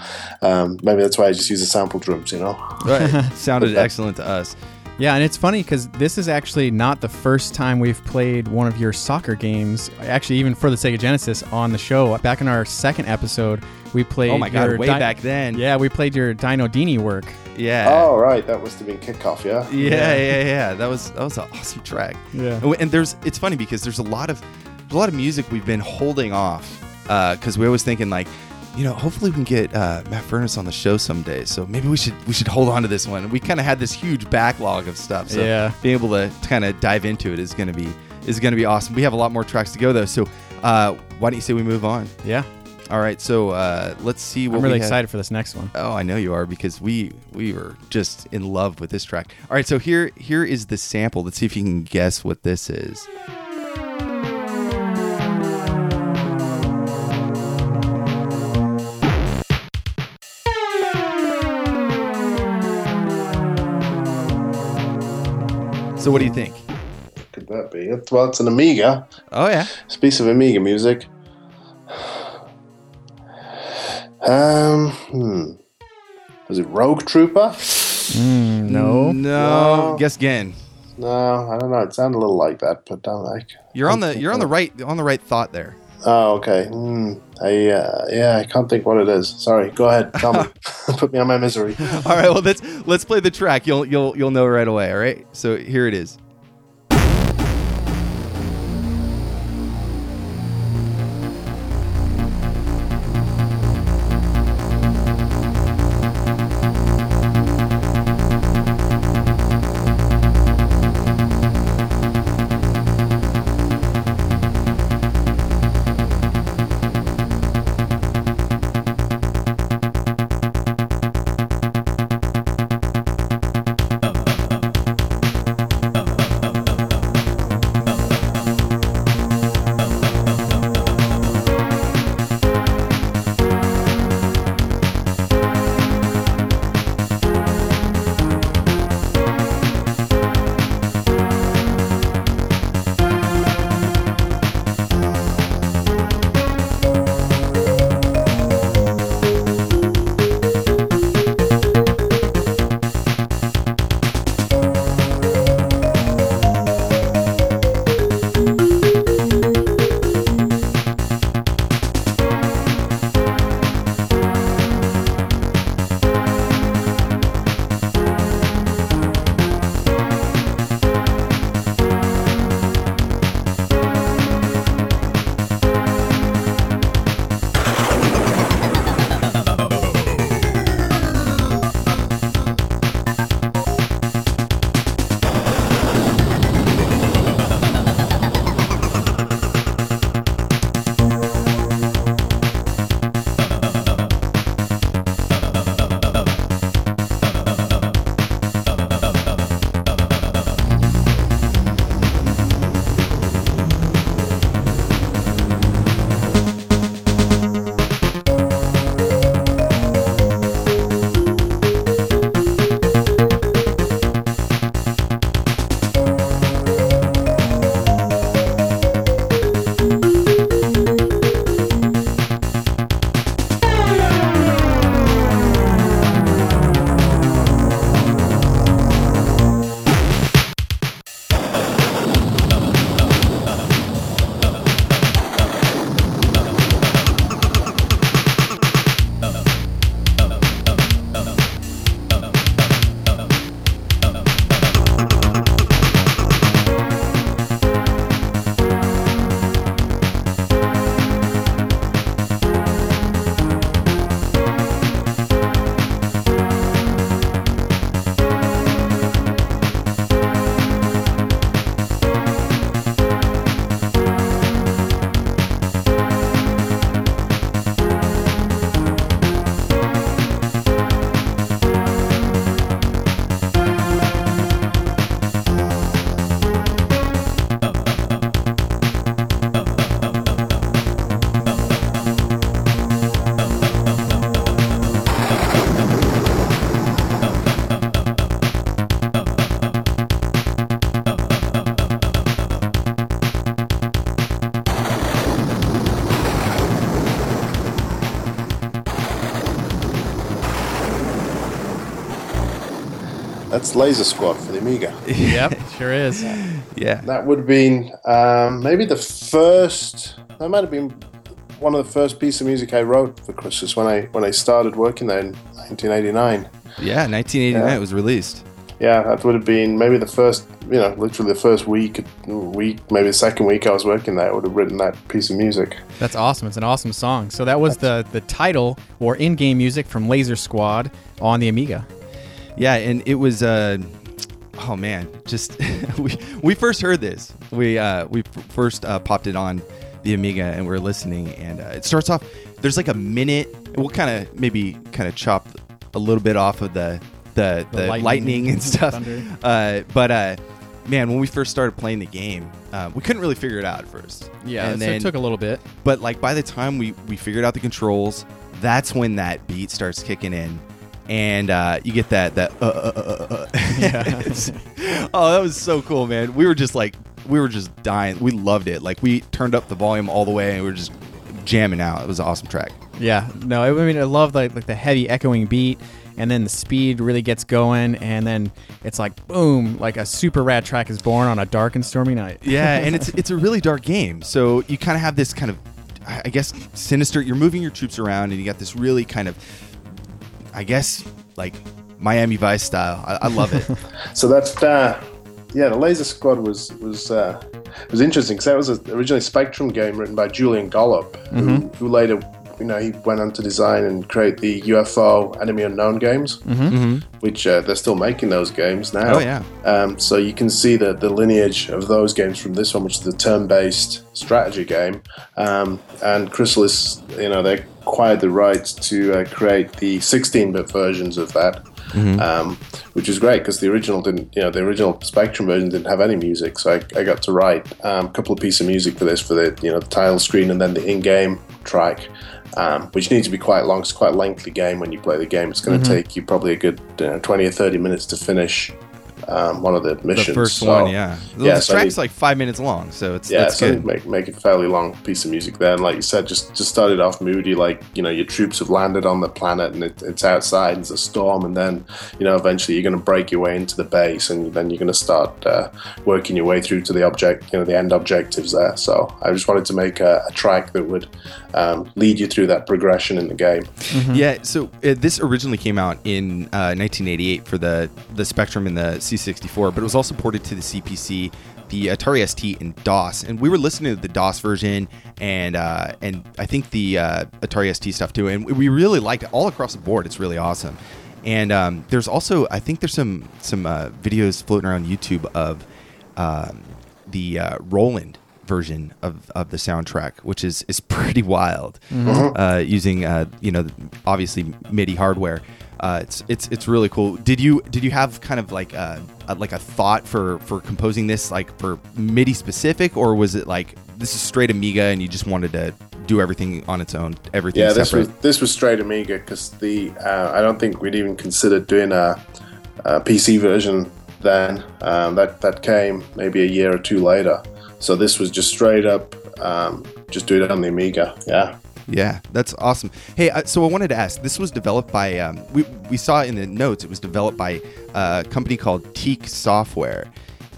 um, maybe that's why I just use the sample drums, you know. Right. Sounded excellent to us. Yeah, and it's funny because this is actually not the first time we've played one of your soccer games. Actually, even for the Sega Genesis on the show. Back in our second episode, we played. Oh my god, your way Di- back then. Yeah, we played your Dino Dini work. Yeah. Oh right, that must have been kickoff, yeah. Yeah, yeah, yeah. That was that was an awesome track. Yeah. And, and there's it's funny because there's a lot of there's a lot of music we've been holding off because we're always thinking like, you know, hopefully we can get uh, Matt Furniss on the show someday. So maybe we should we should hold on to this one. We kind of had this huge backlog of stuff. So Yeah. being able to kind of dive into it is gonna be is gonna be awesome. We have a lot more tracks to go though. So uh, why don't you say we move on? Yeah, All right. So uh, let's see what I'm really we have- excited for this next one. Oh, I know you are because we we were just in love with this track. All right, so here here is the sample. Let's see if you can guess what this is. So what do you think? Could that be? Well, it's an Amiga. Oh yeah. It's a piece of Amiga music. Um, hmm. Was it Rogue Trooper? Mm, no. No. No. Guess again. No, I don't know. It sounded a little like that, but don't like. You're on the you're on the right on the right thought there. Oh, okay. Hmm. I uh, yeah, I can't think what it is. Sorry. Go ahead. Tell me. Put me on my misery. All right, well let's let's play the track. You'll you'll you'll know right away. All right. So here it is. That's Laser Squad for the Amiga. yep, sure is. Yeah. That would have been um, maybe the first. That might have been one of the first piece of music I wrote for Chrysalis when I when I started working there in 1989. Yeah, 1989 Yeah. it was released. Yeah, that would have been maybe the first, you know, literally the first week, week, maybe the second week I was working there. I would have written that piece of music. That's awesome. It's an awesome song. So that was the the title or in-game music from Laser Squad on the Amiga. Yeah, and it was uh oh man, just we we first heard this. We uh we f- first uh, popped it on the Amiga and we are listening and uh, it starts off there's like a minute we'll kind of maybe kind of chop a little bit off of the the, the, The lightning, lightning, and stuff. Uh but uh man, when we first started playing the game, uh, we couldn't really figure it out at first. Yeah, and so then it took a little bit. but like by the time we we figured out the controls, that's when that beat starts kicking in, and uh, you get that that. Uh, uh, uh, uh, uh. Oh, that was so cool, man. We were just like we were just dying. We loved it. Like we turned up the volume all the way, and we were just jamming out. It was an awesome track. Yeah, no, I mean I love like, like the heavy echoing beat, and then the speed really gets going, and then it's like boom, like a super rad track is born on a dark and stormy night. Yeah, and it's it's a really dark game. So you kind of have this kind of, I guess, sinister. You're moving your troops around, and you got this really kind of, I guess, like Miami Vice style. I, I love it. So that, uh, yeah, the Laser Squad was was uh, was interesting because that was a, originally a Spectrum game written by Julian Gollop, who, who later, you know, he went on to design and create the UFO Enemy Unknown games, which uh, they're still making those games now. Oh, yeah. Um, so you can see the, the lineage of those games from this one, which is the turn-based strategy game. Um, and Chrysalis, you know, they acquired the rights to uh, create the 16-bit versions of that, um, which is great because the original didn't, you know, the original Spectrum version didn't have any music. So I, I got to write um, a couple of pieces of music for this for the, you know, the title screen and then the in-game track. Um, which needs to be quite long. It's quite a lengthy game when you play the game. It's going to take you probably a good uh, 20 or 30 minutes to finish um, one of the missions. The first So, one, yeah. The, yeah, the so track's need- like five minutes long, so it's yeah, that's so good. make make a fairly long piece of music there. And like you said, just just started off moody, like you know your troops have landed on the planet and it, it's outside, and it's a storm, and then you know eventually you're going to break your way into the base, and then you're going to start uh, working your way through to the object, you know, the end objectives there. So I just wanted to make a, a track that would um, lead you through that progression in the game. Yeah, so uh, this originally came out in uh, 1988 for the the Spectrum and the C64, but it was also ported to the CPC, the Atari ST, and DOS. And we were listening to the DOS version and uh, and I think the uh, Atari ST stuff too, and we really liked it all across the board. It's really awesome. And um, there's also I think there's some some uh, videos floating around YouTube of um, the uh, Roland version of, of the soundtrack, which is is pretty wild, uh, using uh, you know obviously MIDI hardware. Uh, it's it's it's really cool. Did you did you have kind of like a, a like a thought for for composing this like for MIDI specific, or was it like this is straight Amiga and you just wanted to do everything on its own, everything Yeah, this separate? was this was straight Amiga because the uh, I don't think we'd even considered doing a, a PC version then. Um, that that came maybe a year or two later. So this was just straight up, um, just do it on the Amiga. Yeah. Yeah, that's awesome. Hey, uh, so I wanted to ask. This was developed by um, we we saw in the notes. It was developed by uh, a company called Teque Software,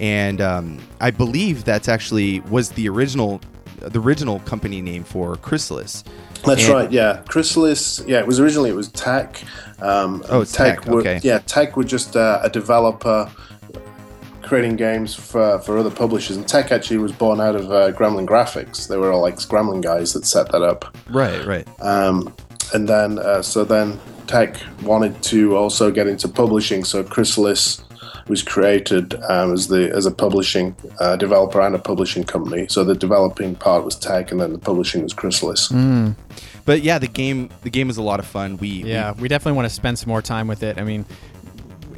and um, I believe that's actually was the original the original company name for Chrysalis. That's And- right. Yeah, Chrysalis. Yeah, it was originally it was Teque. Um, Oh, it's Teque, were- okay. Yeah, Teque were just uh, a developer creating games for, for other publishers, and Teque actually was born out of uh, Gremlin Graphics. They were all like Gremlin guys that set that up. Right, right. Um, and then, uh, so then Teque wanted to also get into publishing. So Chrysalis was created um, as the as a publishing uh, developer and a publishing company. So the developing part was Teque, and then the publishing was Chrysalis. But yeah, the game the game is a lot of fun. We we- Yeah, we definitely want to spend some more time with it. I mean,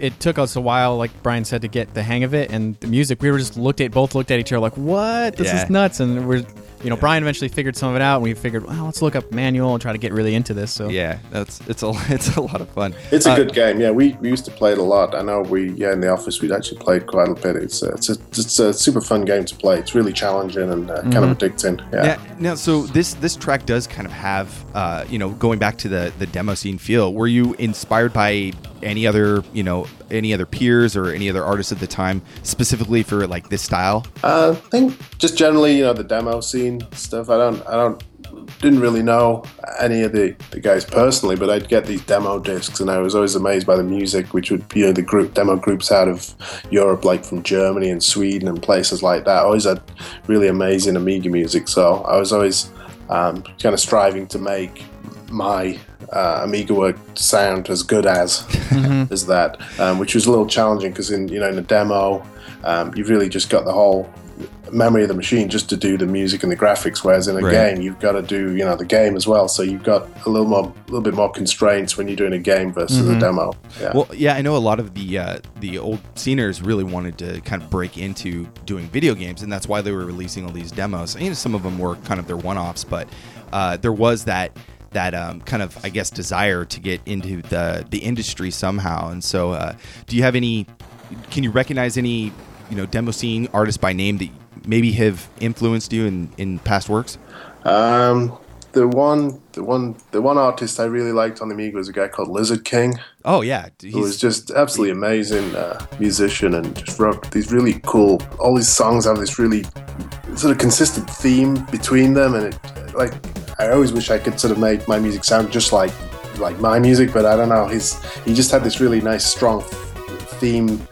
it took us a while, like Brian said, to get the hang of it. And the music, we were just looked at, both looked at each other like, "What? This Yeah. is nuts!" And we're, you know, Brian eventually figured some of it out, and we figured, well, let's look up manual and try to get really into this. So yeah, that's it's a it's a lot of fun. It's a Uh, good game. Yeah, we, we used to play it a lot. I know we yeah in the office we'd actually played quite a bit. It's a, it's a, it's a super fun game to play. It's really challenging and uh, kind of addicting. Yeah. Now, now, so this this track does kind of have, uh, you know, going back to the the demo scene feel. Were you inspired by any other you know any other peers or any other artists at the time specifically for like this style? Uh, I think just generally, you know, the demo scene stuff. I don't, I don't, didn't really know any of the, the guys personally, but I'd get these demo discs, and I was always amazed by the music, which would you know the group demo groups out of Europe, like from Germany and Sweden and places like that. Always had really amazing Amiga music, so I was always um, kind of striving to make my uh, Amiga work sound as good as as that, um, which was a little challenging because in you know in a demo, um, you've really just got the whole memory of the machine just to do the music and the graphics. Whereas in a Right. game, you've got to do you know the game as well. So you've got a little more, a little bit more constraints when you're doing a game versus a demo. Yeah. Well, yeah, I know a lot of the uh, the old sceners really wanted to kind of break into doing video games, and that's why they were releasing all these demos. You know, some of them were kind of their one-offs, but uh, there was that that um, kind of I guess desire to get into the the industry somehow. And so, uh, do you have any? Can you recognize any you know demo scene artists by name that maybe have influenced you in in past works? Um, the one, the one, the one artist I really liked on the Amiga was a guy called Lizard King. Oh yeah, who was just absolutely amazing uh, musician and just wrote these really cool. All these songs have this really sort of consistent theme between them, and it like I always wish I could sort of make my music sound just like like my music, but I don't know. His he just had this really nice strong theme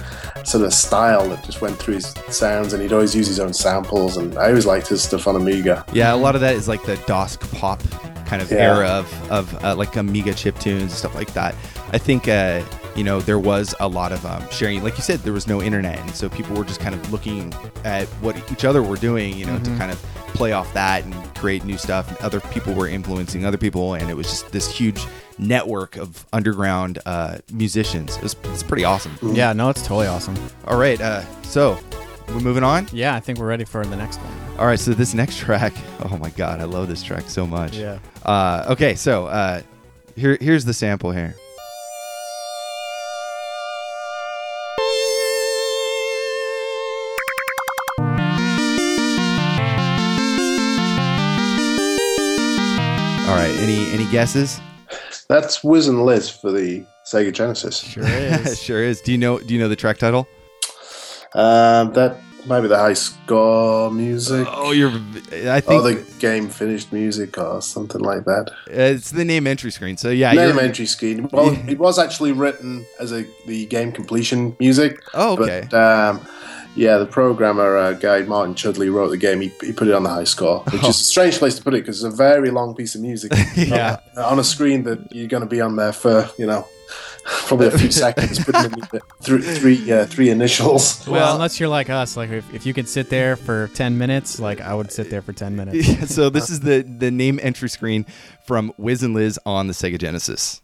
sort of style that just went through his sounds, and he'd always use his own samples, and I always liked his stuff on Amiga. Yeah, a lot of that is like the DOS pop kind of Yeah. era of, of uh, like Amiga chip tunes and stuff like that. I think, uh, you know, there was a lot of um, sharing. Like you said, there was no internet. And so people were just kind of looking at what each other were doing, you know, to kind of play off that and create new stuff. And other people were influencing other people. And it was just this huge network of underground uh, musicians. It was, it's pretty awesome. Yeah, no, it's totally awesome. All right. Uh, so we're moving on. Yeah, I think we're ready for the next one. All right, so this next track, oh my god, I love this track so much. Yeah. Uh, okay, so uh, here here's the sample here. Any any guesses? That's Wiz and Liz for the Sega Genesis. Sure is. sure is. Do you know do you know the track title? Um, that might be the high score music. Oh, you're I or think the game finished music or something like that. it's the name entry screen. So yeah, Name you're- entry screen. Well, it was actually written as a the game completion music. Oh, okay. But um, yeah, the programmer uh, guy Martin Chudley wrote the game. He, he put it on the high score, which is a strange place to put it because it's a very long piece of music. Yeah. on, on a screen that you're going to be on there for you know probably a few seconds. Putting in the three three uh, three initials. Well, unless you're like us, like if, if you could sit there for 10 minutes, like I would sit there for 10 minutes. Yeah, so this is the the name entry screen from Wiz and Liz on the Sega Genesis.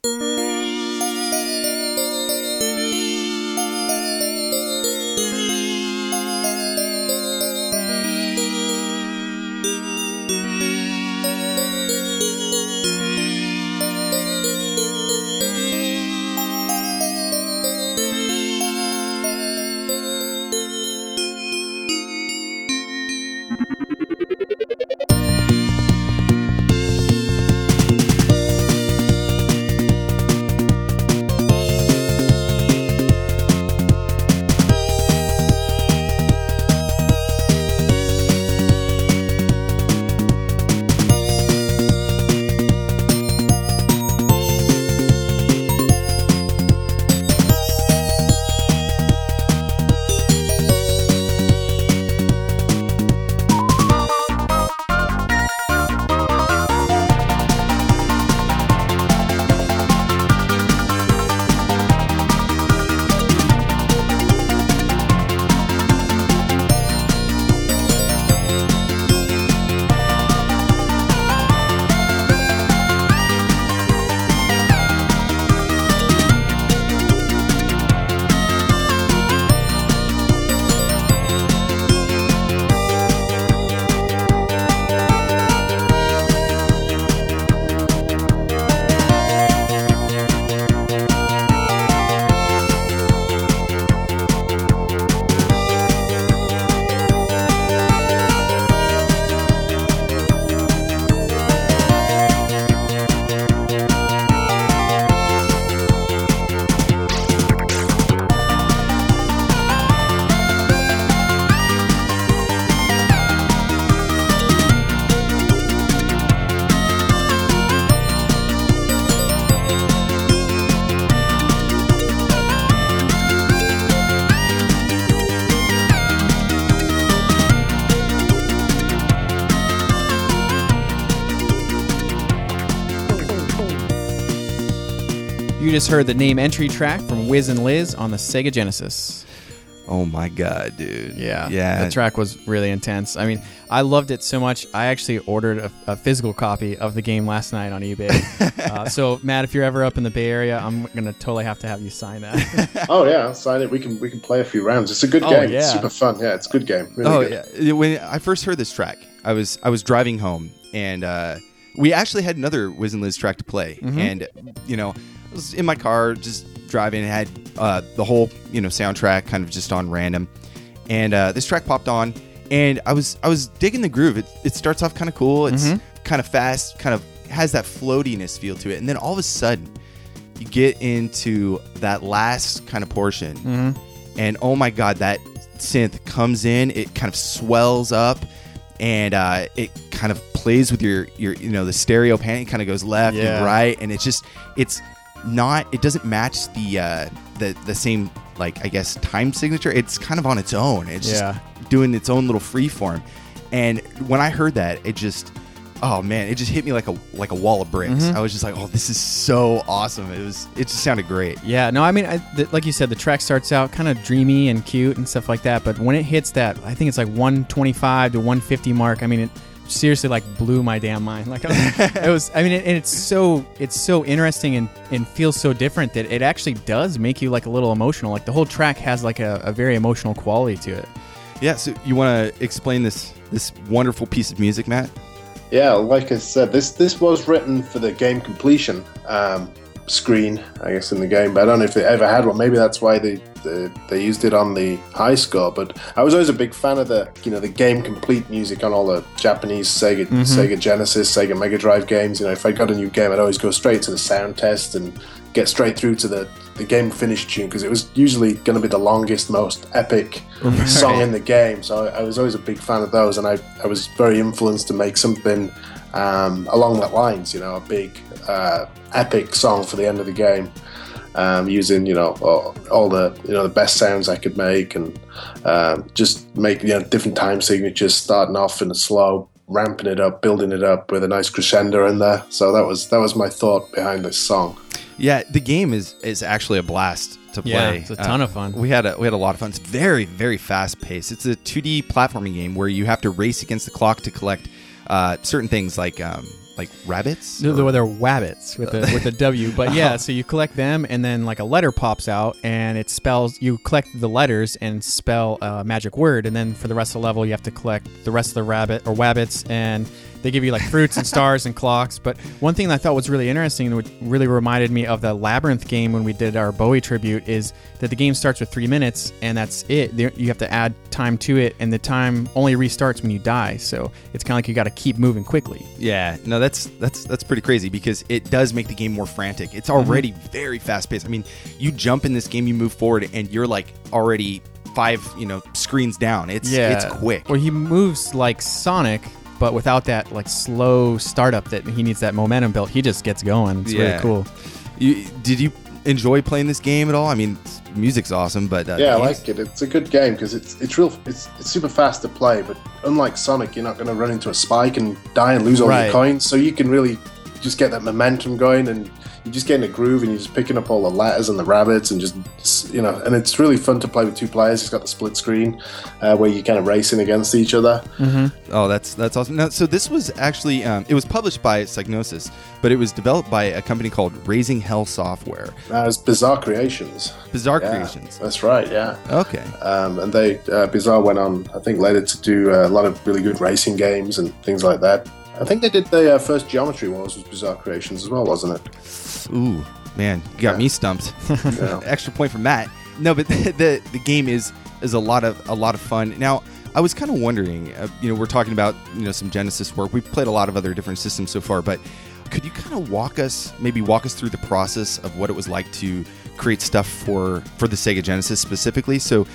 Just heard the name entry track from Wiz and Liz on the Sega Genesis. Oh my god, dude. Yeah, Yeah. The track was really intense. I mean, I loved it so much. I actually ordered a, a physical copy of the game last night on eBay. uh, so, Matt, if you're ever up in the Bay Area, I'm gonna totally have to have you sign that. Oh yeah, I'll sign it. We can we can play a few rounds. It's a good Oh, game. It's yeah. super fun. Yeah, it's a good game. Really oh good. yeah. When I first heard this track, I was I was driving home and uh, we actually had another Wiz and Liz track to play, and you know, I was in my car just driving. And had uh, the whole you know soundtrack kind of just on random, and uh, this track popped on, and I was I was digging the groove. It, it starts off kind of cool. It's kind of fast, kind of has that floatiness feel to it, and then all of a sudden, you get into that last kind of portion and oh my god that synth comes in. It kind of swells up and uh, it kind of plays with your your you know the stereo pan. It kind of goes left Yeah. and right and it's just it's not it doesn't match the uh the the same like i guess time signature it's kind of on its own it's Yeah. just doing its own little free form and when i heard that it just oh man it just hit me like a like a wall of bricks i was just like oh this is so awesome it was it just sounded great yeah, no, I mean, I, the, like you said, the track starts out kind of dreamy and cute and stuff like that. But when it hits that, I think it's like 125 to 150 mark. I mean, it seriously like blew my damn mind. Like it was. I mean, it, and it's so it's so interesting and and feels so different that it actually does make you like a little emotional. Like the whole track has like a, a very emotional quality to it. Yeah, so you want to explain this this wonderful piece of music, Matt? Yeah, like I said, this this was written for the game completion um, screen, I guess, in the game. But I don't know if they ever had one. Maybe that's why they, they they used it on the high score. But I was always a big fan of the you know the game complete music on all the Japanese Sega Sega Genesis, Sega Mega Drive games. You know, if I got a new game, I'd always go straight to the sound test and get straight through to the the game finish tune because it was usually going to be the longest, most epic song in the game. So I, I was always a big fan of those, and I, I was very influenced to make something um, along that lines. You know, a big uh, epic song for the end of the game, um, using you know all, all the you know the best sounds I could make, and um, just make you know different time signatures, starting off in a slow. Ramping it up, building it up with a nice crescendo in there. So that was that was my thought behind this song. Yeah, the game is is actually a blast to play. Uh, it's a ton of fun. We had a we had a lot of fun. It's very very fast paced. It's a 2D platforming game where you have to race against the clock to collect uh, certain things like um, like rabbits. They're, or- they're wabbits with the with the W, but yeah. Oh. So you collect them, and then like a letter pops out, and it spells. You collect the letters and spell a magic word, and then for the rest of the level, you have to collect the rest of the rabbit or wabbits, and they give you like fruits and stars and clocks. But one thing that I thought was really interesting, and which really reminded me of the labyrinth game when we did our Bowie tribute, is that the game starts with three minutes, and that's it. You have to add time to it, and the time only restarts when you die. So it's kind of like you got to keep moving quickly. Yeah, no, that's that's that's pretty crazy because it does make the game more frantic. It's mm-hmm. already very fast paced. I mean, you jump in this game, you move forward, and you're like already five, you know, screens down. It's it's quick. Well, he moves like Sonic, but without that like slow startup that he needs that momentum built. He just gets going. It's Yeah. really cool. You, did you enjoy playing this game at all? I mean, music's awesome, but uh, Yeah, I like it. It's a good game because it's it's real. It's it's super fast to play, but unlike Sonic, you're not going to run into a spike and die and lose all Right. your coins. So you can really just get that momentum going, and you just get in a groove, and you're just picking up all the letters and the rabbits, and just you know, and it's really fun to play with two players. It's got the split screen uh, where you're kind of racing against each other. Oh, that's that's awesome. Now, so this was actually um, it was published by Psygnosis, but it was developed by a company called Raising Hell Software. That was Bizarre Creations. Bizarre Yeah, Creations. That's right. Yeah. Okay. Um, and they uh, Bizarre went on, I think, later to do uh, a lot of really good racing games and things like that. I think they did the uh, first Geometry Wars with Bizarre Creations as well, wasn't it? Ooh, man, you got me stumped. Yeah. Extra point from Matt. No, but the, the the game is is a lot of a lot of fun. Now, I was kind of wondering. Uh, you know, we're talking about you know some Genesis work. We've played a lot of other different systems so far, but could you kind of walk us, maybe walk us through the process of what it was like to create stuff for for the Sega Genesis specifically? So,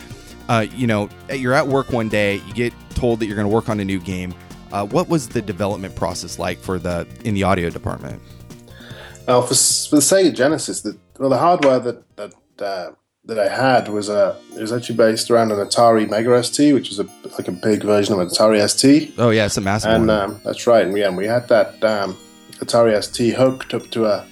uh, you know, you're at work one day, you get told that you're going to work on a new game. Uh, what was the development process like for the in the audio department? Now, for, for the Sega Genesis, the, well, the hardware that that, uh, that I had was uh, it was actually based around an Atari Mega ST, which was a like a big version of an Atari ST. Oh yeah, it's a massive And one. um, that's right, and we, and we had that um, Atari ST hooked up to a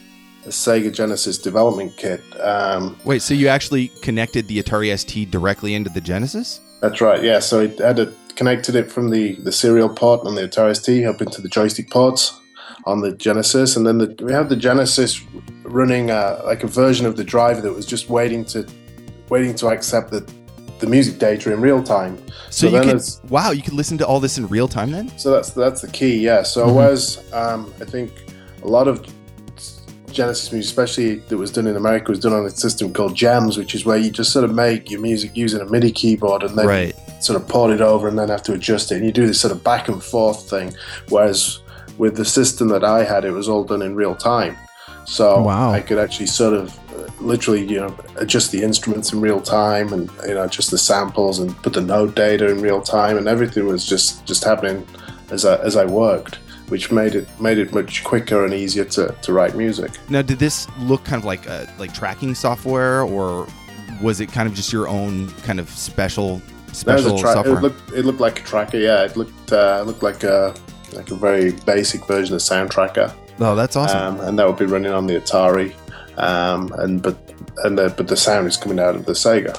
a Sega Genesis development kit. Um, Wait, so you actually connected the Atari ST directly into the Genesis? that's right. Yeah. So it had it connected it from the the serial port on the Atari ST up into the joystick ports on the Genesis, and then the, we had the Genesis running uh, like a version of the driver that was just waiting to waiting to accept the the music data in real time. So, you then could wow, you could listen to all this in real time then? So that's that's the key, yeah. So Mm-hmm. whereas um, I think a lot of Genesis music, especially that was done in America, was done on a system called Gems, which is where you just sort of make your music using a MIDI keyboard and then Right. Sort of port it over and then have to adjust it. And you do this sort of back and forth thing. Whereas with the system that I had, it was all done in real time. So Wow. I could actually sort of uh, literally, you know, adjust the instruments in real time and you know adjust the samples and put the node data in real time, and everything was just just happening as I as I worked, which made it made it much quicker and easier to, to write music. Now, did this look kind of like a, like tracking software, or was it kind of just your own kind of special special a tra- software? It looked it looked like a tracker, yeah. It looked uh, looked like a like a very basic version of Sound Tracker. oh, that's awesome. um, and that would be running on the Atari. Um, and but and the, but the sound is coming out of the Sega.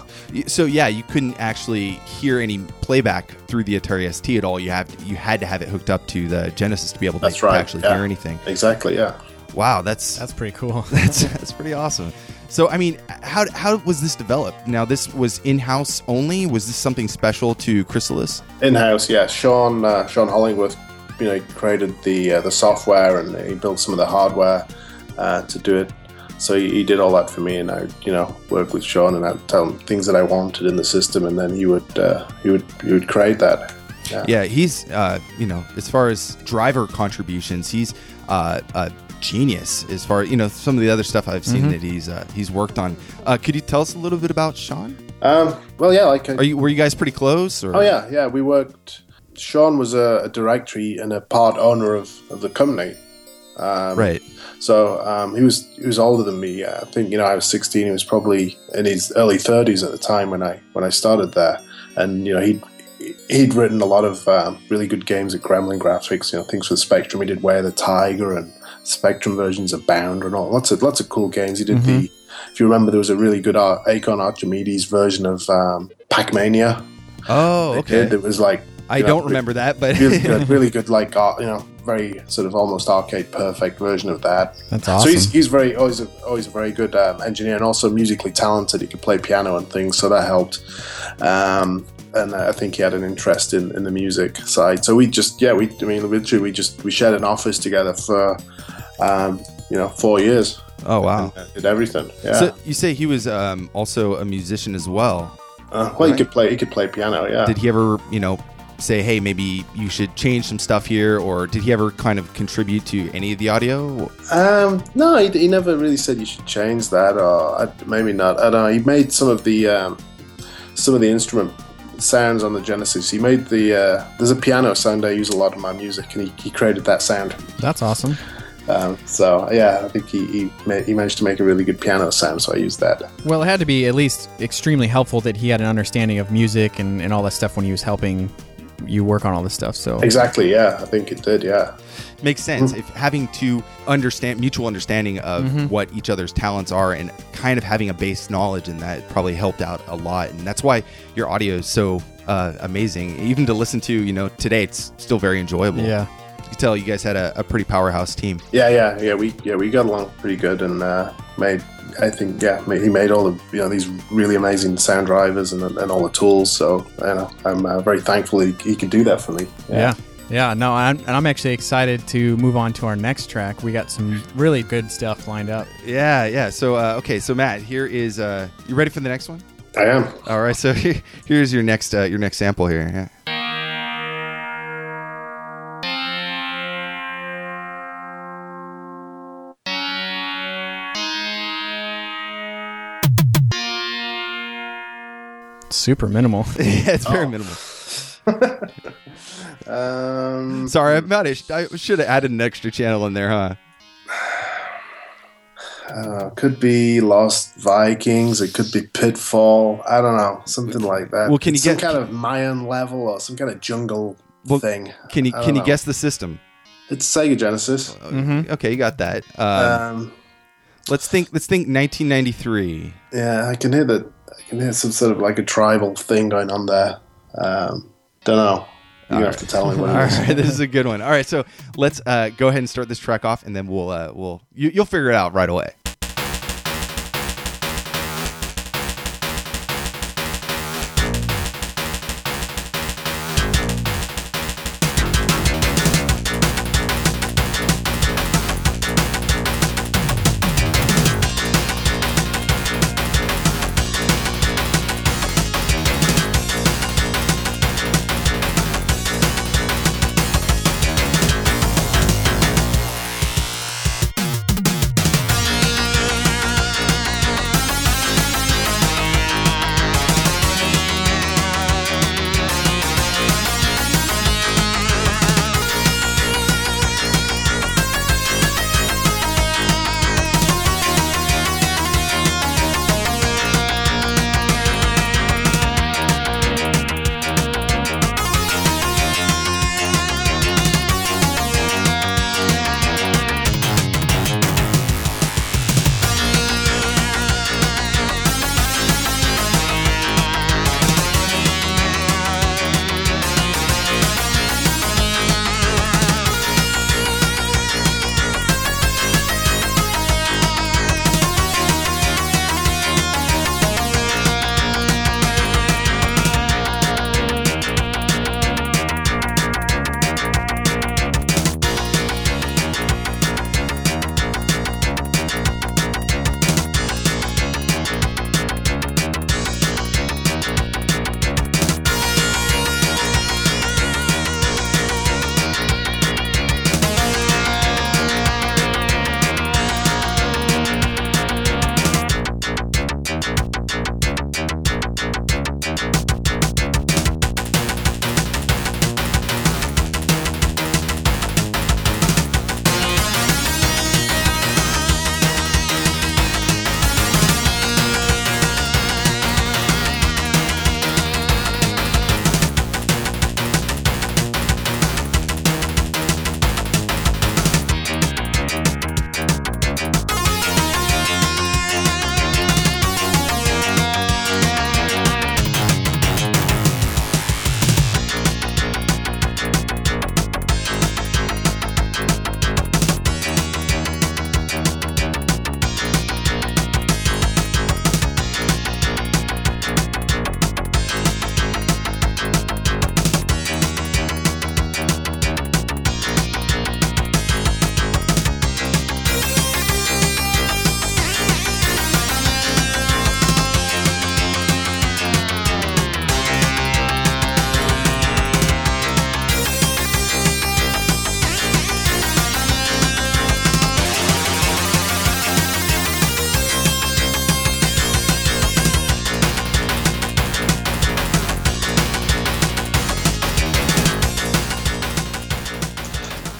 So yeah, you couldn't actually hear any playback through the Atari ST at all. You have to, you had to have it hooked up to the Genesis to be able to, That's to right, actually yeah. hear anything. Exactly, yeah. Wow, that's That's pretty cool. that's that's pretty awesome. So I mean, how how was this developed? Now this was in house only. Was this something special to Chrysalis? In house, yeah. Sean uh, Sean Hollingworth, you know, created the uh, the software and he built some of the hardware uh, to do it. So he, he did all that for me, and I, you know, work with Sean and I'd tell him things that I wanted in the system, and then he would uh, he would he would create that. Yeah, yeah he's uh, you know as far as driver contributions, he's uh, a genius. As far you know, some of the other stuff I've seen that he's uh, he's worked on. Uh, could you tell us a little bit about Sean? Um, well, yeah, like I, Are you were you guys pretty close? Or? Oh yeah, yeah. We worked. Sean was a, a directory and a part owner of, of the company. Um, right. So um, he was he was older than me. I think you know I was 16. He was probably in his early 30s at the time when I when I started there. And you know he he'd written a lot of um, really good games at Gremlin Graphics. You know things for the Spectrum. He did Way of the Tiger and Spectrum versions of Bound and all lots of lots of cool games. He did the. If you remember, there was a really good Ar- Acorn Archimedes version of um, Pac-Mania. Oh, okay. did. It was like I know, don't remember that, but really good, really good, like uh, you know, very sort of almost arcade perfect version of that. That's awesome. So he's, he's very always a, always a very good um, engineer and also musically talented. He could play piano and things, so that helped. Um, and I think he had an interest in, in the music side. So we just yeah, we I mean literally we just we shared an office together for um, you know four years. oh wow. And did everything. Yeah. So you say he was um, also a musician as well. uh, well, he could play. He could play piano. Yeah. Did he ever, you know, say, "Hey, maybe you should change some stuff here," or did he ever kind of contribute to any of the audio? Um, no, he, he never really said you should change that, or I, maybe not. I don't know. He made some of the um, some of the instrument sounds on the Genesis. He made the uh, there's a piano sound I use a lot in my music, and he, he created that sound. That's awesome. Um, so yeah, I think he he, ma- he managed to make a really good piano sound, so I used that. Well, it had to be at least extremely helpful that he had an understanding of music and, and all that stuff when he was helping you work on all this stuff. So Exactly. Yeah, I think it did. Yeah. Makes sense. If having to understand mutual understanding of what each other's talents are and kind of having a base knowledge in that probably helped out a lot, and that's why your audio is so uh, amazing. Even to listen to, you know, today it's still very enjoyable. yeah, you tell you guys had a, a pretty powerhouse team. Yeah, yeah, yeah. We yeah we got along pretty good and uh, made. I think yeah, ma- he made all the you know these really amazing sound drivers and, and all the tools. So you know, I'm uh, very thankful he, he could do that for me. yeah, yeah. No, I'm, and I'm actually excited to move on to our next track. We got some really good stuff lined up. Yeah, yeah. So uh, okay, so Matt, here is. Uh, you ready for the next one? I am. All right. So here, here's your next uh, your next sample here. Super minimal. yeah, it's very minimal. Um, Sorry, I'm not. I should have added an extra channel in there, huh? uh, could be Lost Vikings. It could be Pitfall. I don't know, something like that. Well, can It's you some get- kind of Mayan level or some kind of jungle Well, thing? Can you I don't can you guess the system? It's Sega Genesis. Mhm. Okay, you got that. Um, Um, Let's think. Let's think 1993. Yeah, I can hear that. Can hear some sort of like a tribal thing going on there. Um, don't know. You have to tell me what All it is. right, this is a good one. All right, so let's uh, go ahead and start this track off, and then we'll uh, we'll you, you'll figure it out right away.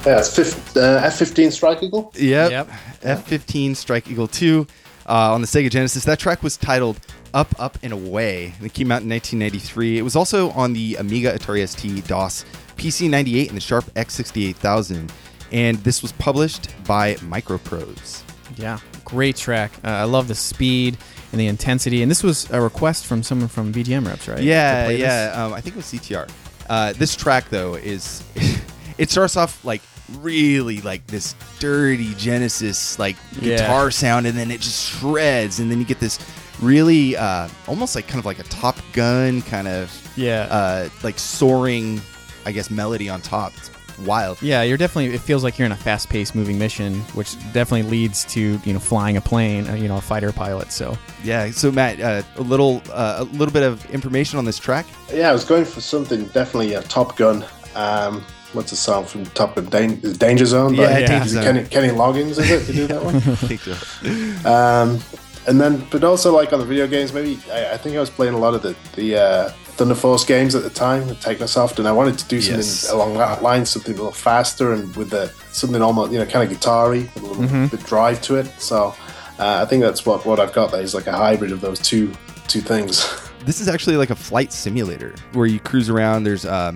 Yeah, it's fif- uh, F-15 Strike Eagle. Yep. Yep. F-15 Strike Eagle 2 uh, on the Sega Genesis. That track was titled Up, Up, and Away. And it came out in 1993. It was also on the Amiga Atari ST DOS PC98 and the Sharp X68000. And this was published by Microprose. Yeah, great track. Uh, I love the speed and the intensity. And this was a request from someone from VGM Rips, right? Yeah, yeah. Um, I think it was CTR. Uh, this track though is it starts off like really like this dirty Genesis like Yeah. guitar sound, and then it just shreds, and then you get this really uh, almost like kind of like a Top Gun kind of Yeah. uh, like soaring, I guess melody on top. It's wild. Yeah, you're definitely. It feels like you're in a fast-paced moving mission, which definitely leads to you know flying a plane, uh, you know, a fighter pilot. So Yeah. So Matt, uh, a little uh, a little bit of information on this track. Yeah, I was going for something definitely a Top Gun. Um, what's the song from Top of Dan- Danger Zone. by- Yeah, Yeah. Danger Zone. Kenny, Kenny Loggins is it to do that one? So. Um, and then, but also like on the video games, maybe I, I think I was playing a lot of the the uh, Thunder Force games at the time, the Technosoft, and I wanted to do something Yes. along that line, something a little faster and with the something almost you know kind of guitar-y, a little bit drive to it. So uh, I think that's what what I've got there is like a hybrid of those two two things. This is actually like a flight simulator where you cruise around. There's, um,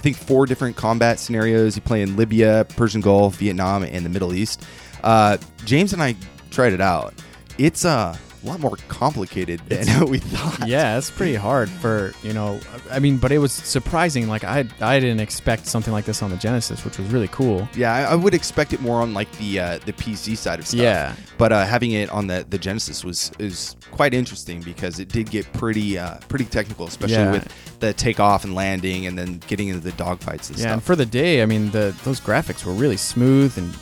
I think, four different combat scenarios. You play in Libya, Persian Gulf, Vietnam, and the Middle East. Uh, James and I tried it out. It's uh, a lot more complicated than we thought. Yeah, it's pretty hard for you know. I mean, but it was surprising. Like I, I didn't expect something like this on the Genesis, which was really cool. Yeah, I, I would expect it more on like the uh, the PC side of stuff. Yeah. but uh, having it on the the Genesis was is quite interesting because it did get pretty uh, pretty technical, especially Yeah. with the takeoff and landing, and then getting into the dogfights and Yeah, and stuff. for the day, I mean, the those graphics were really smooth and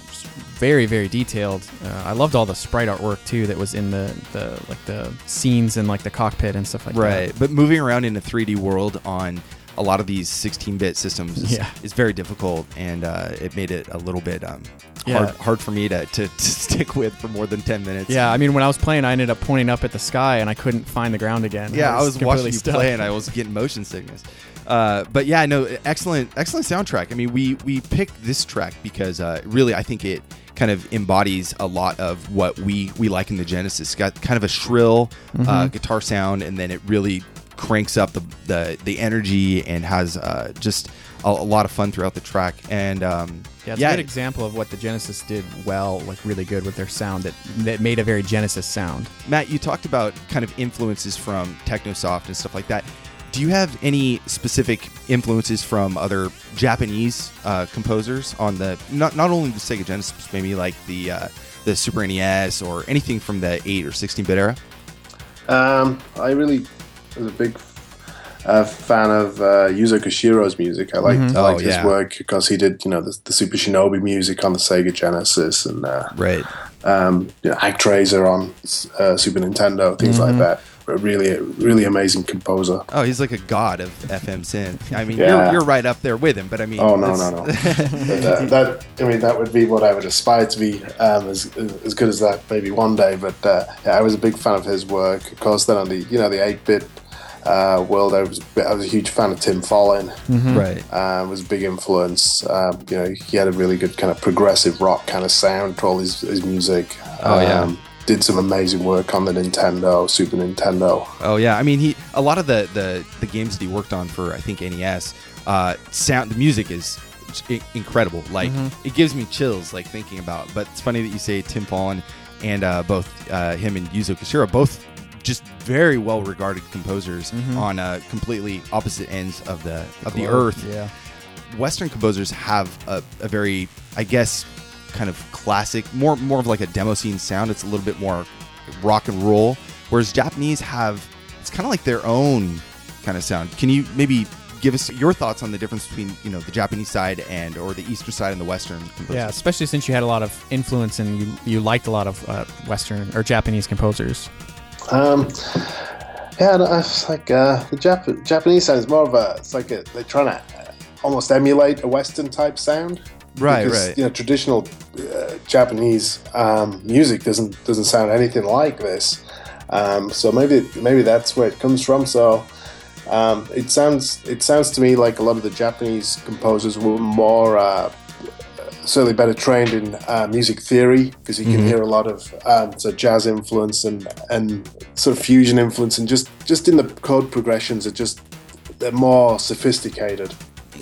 very, very detailed. Uh, I loved all the sprite artwork too that was in the, the like the scenes and like the cockpit and stuff like right, that. Right, but moving around in a 3D world on a lot of these 16-bit systems is, Yeah. is very difficult, and uh, it made it a little bit um, Yeah. hard hard for me to, to, to stick with for more than 10 minutes. Yeah, I mean, when I was playing, I ended up pointing up at the sky and I couldn't find the ground again. Yeah, I was completely watching you stuck. play and I was getting motion sickness. Uh, but yeah, no, excellent, excellent soundtrack. I mean, we we picked this track because uh, really, I think it kind of embodies a lot of what we we like in the Genesis. It's got kind of a shrill uh, Mm-hmm. guitar sound, and then it really cranks up the the, the energy and has uh, just a, a lot of fun throughout the track. And um, Yeah, it's a good example of what the Genesis did well, like really good with their sound that that made a very Genesis sound. Matt, you talked about kind of influences from Technosoft and stuff like that. Do you have any specific influences from other Japanese uh, composers on the not not only the Sega Genesis, maybe like the uh, the Super NES or anything from the eight or sixteen bit era? Um, I really was a big uh, fan of uh, Yuzo Koshiro's music. I liked, I Oh, liked his yeah. work because he did, you know, the, the Super Shinobi music on the Sega Genesis and uh, Right. um, you know, Actraiser on uh, Super Nintendo, things like that. A really, really amazing composer. Oh, he's like a god of FM synth. I mean, Yeah. you're, you're right up there with him, but I mean, Oh no, no, no! But, uh, that I mean, that would be what I would aspire to be um, as as good as that maybe one day. But uh, yeah, I was a big fan of his work. Of course, then on the you know the eight bit uh, world, I was I was a huge fan of Tim Follin. Right. Uh, was a big influence. Um, you know, he had a really good kind of progressive rock kind of sound to all his, his music. Oh, yeah. Did some amazing work on the Nintendo, Super Nintendo. Oh yeah, I mean he a lot of the the, the games that he worked on for I think NES uh, sound the music is incredible. Like it gives me chills like thinking about. But it's funny that you say Tim Follin and uh, both uh, him and Yuzo Koshiro both just very well regarded composers on uh, completely opposite ends of the of the earth. Yeah. Western composers have a, a very, I guess, kind of classic, more more of like a demo scene sound. It's a little bit more rock and roll, whereas Japanese have it's kind of like their own kind of sound. Can you maybe give us your thoughts on the difference between you know the Japanese side and or the Eastern side and the Western composers? Yeah, especially since you had a lot of influence and you, you liked a lot of uh, Western or Japanese composers. Um, yeah, no, it's like uh, the Jap- Japanese sound is more of a. It's like a, they're trying to uh, almost emulate a Western type sound. Right, because, right. You know, traditional uh, Japanese um, music doesn't doesn't sound anything like this. Um, so maybe maybe that's where it comes from. So um, it sounds it sounds to me like a lot of the Japanese composers were more uh, certainly better trained in uh, music theory because you can hear a lot of um, so jazz influence and and sort of fusion influence and just just in the chord progressions are just they're more sophisticated.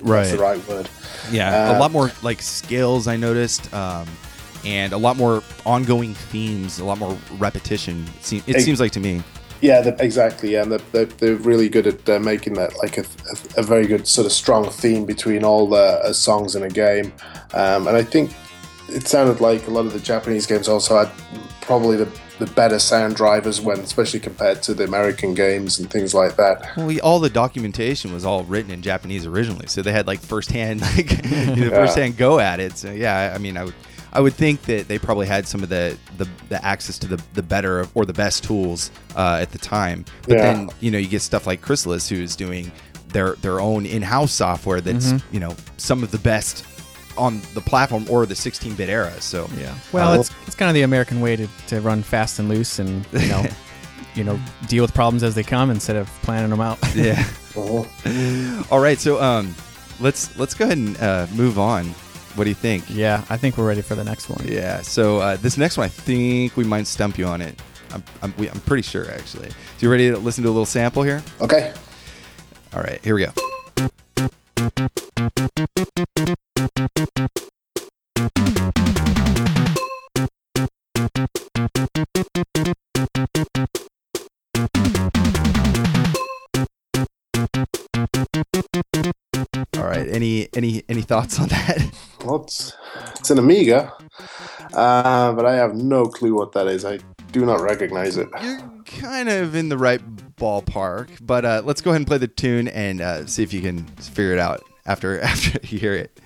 That's the right word. Yeah, a Uh, lot more like skills I noticed, um, and a lot more ongoing themes, a lot more repetition. It, seem, it seems like to me. Yeah, the, exactly. Yeah, and they're, they're, they're really good at uh, making that like a, a, a very good sort of strong theme between all the uh, songs in a game. Um, and I think it sounded like a lot of the Japanese games also had probably the, the better sound drivers when, especially compared to the American games and things like that. Well, we, all the documentation was all written in Japanese originally, so they had like firsthand, like you know, firsthand go at it. So yeah, I mean, I would, I would think that they probably had some of the the, the access to the, the better or the best tools uh, at the time. But Yeah. then you know you get stuff like Chrysalis, who's doing their their own in-house software that's you know some of the best on the platform or the 16-bit era. So Yeah. Well, Uh, it's it's kind of the American way to, to run fast and loose and you know, you know, deal with problems as they come instead of planning them out. yeah. All right, so um, let's let's go ahead and uh, move on. What do you think? yeah, I think we're ready for the next one. Yeah. So uh, this next one, I think we might stump you on it. I'm, I'm, we, I'm pretty sure, actually. So you ready to listen to a little sample here? Okay. All right, here we go. All right. Any any any thoughts on that? Well, it's, it's an Amiga, uh, but I have no clue what that is. I do not recognize it. You're kind of in the right ballpark, but uh, let's go ahead and play the tune and uh, see if you can figure it out after after you hear it.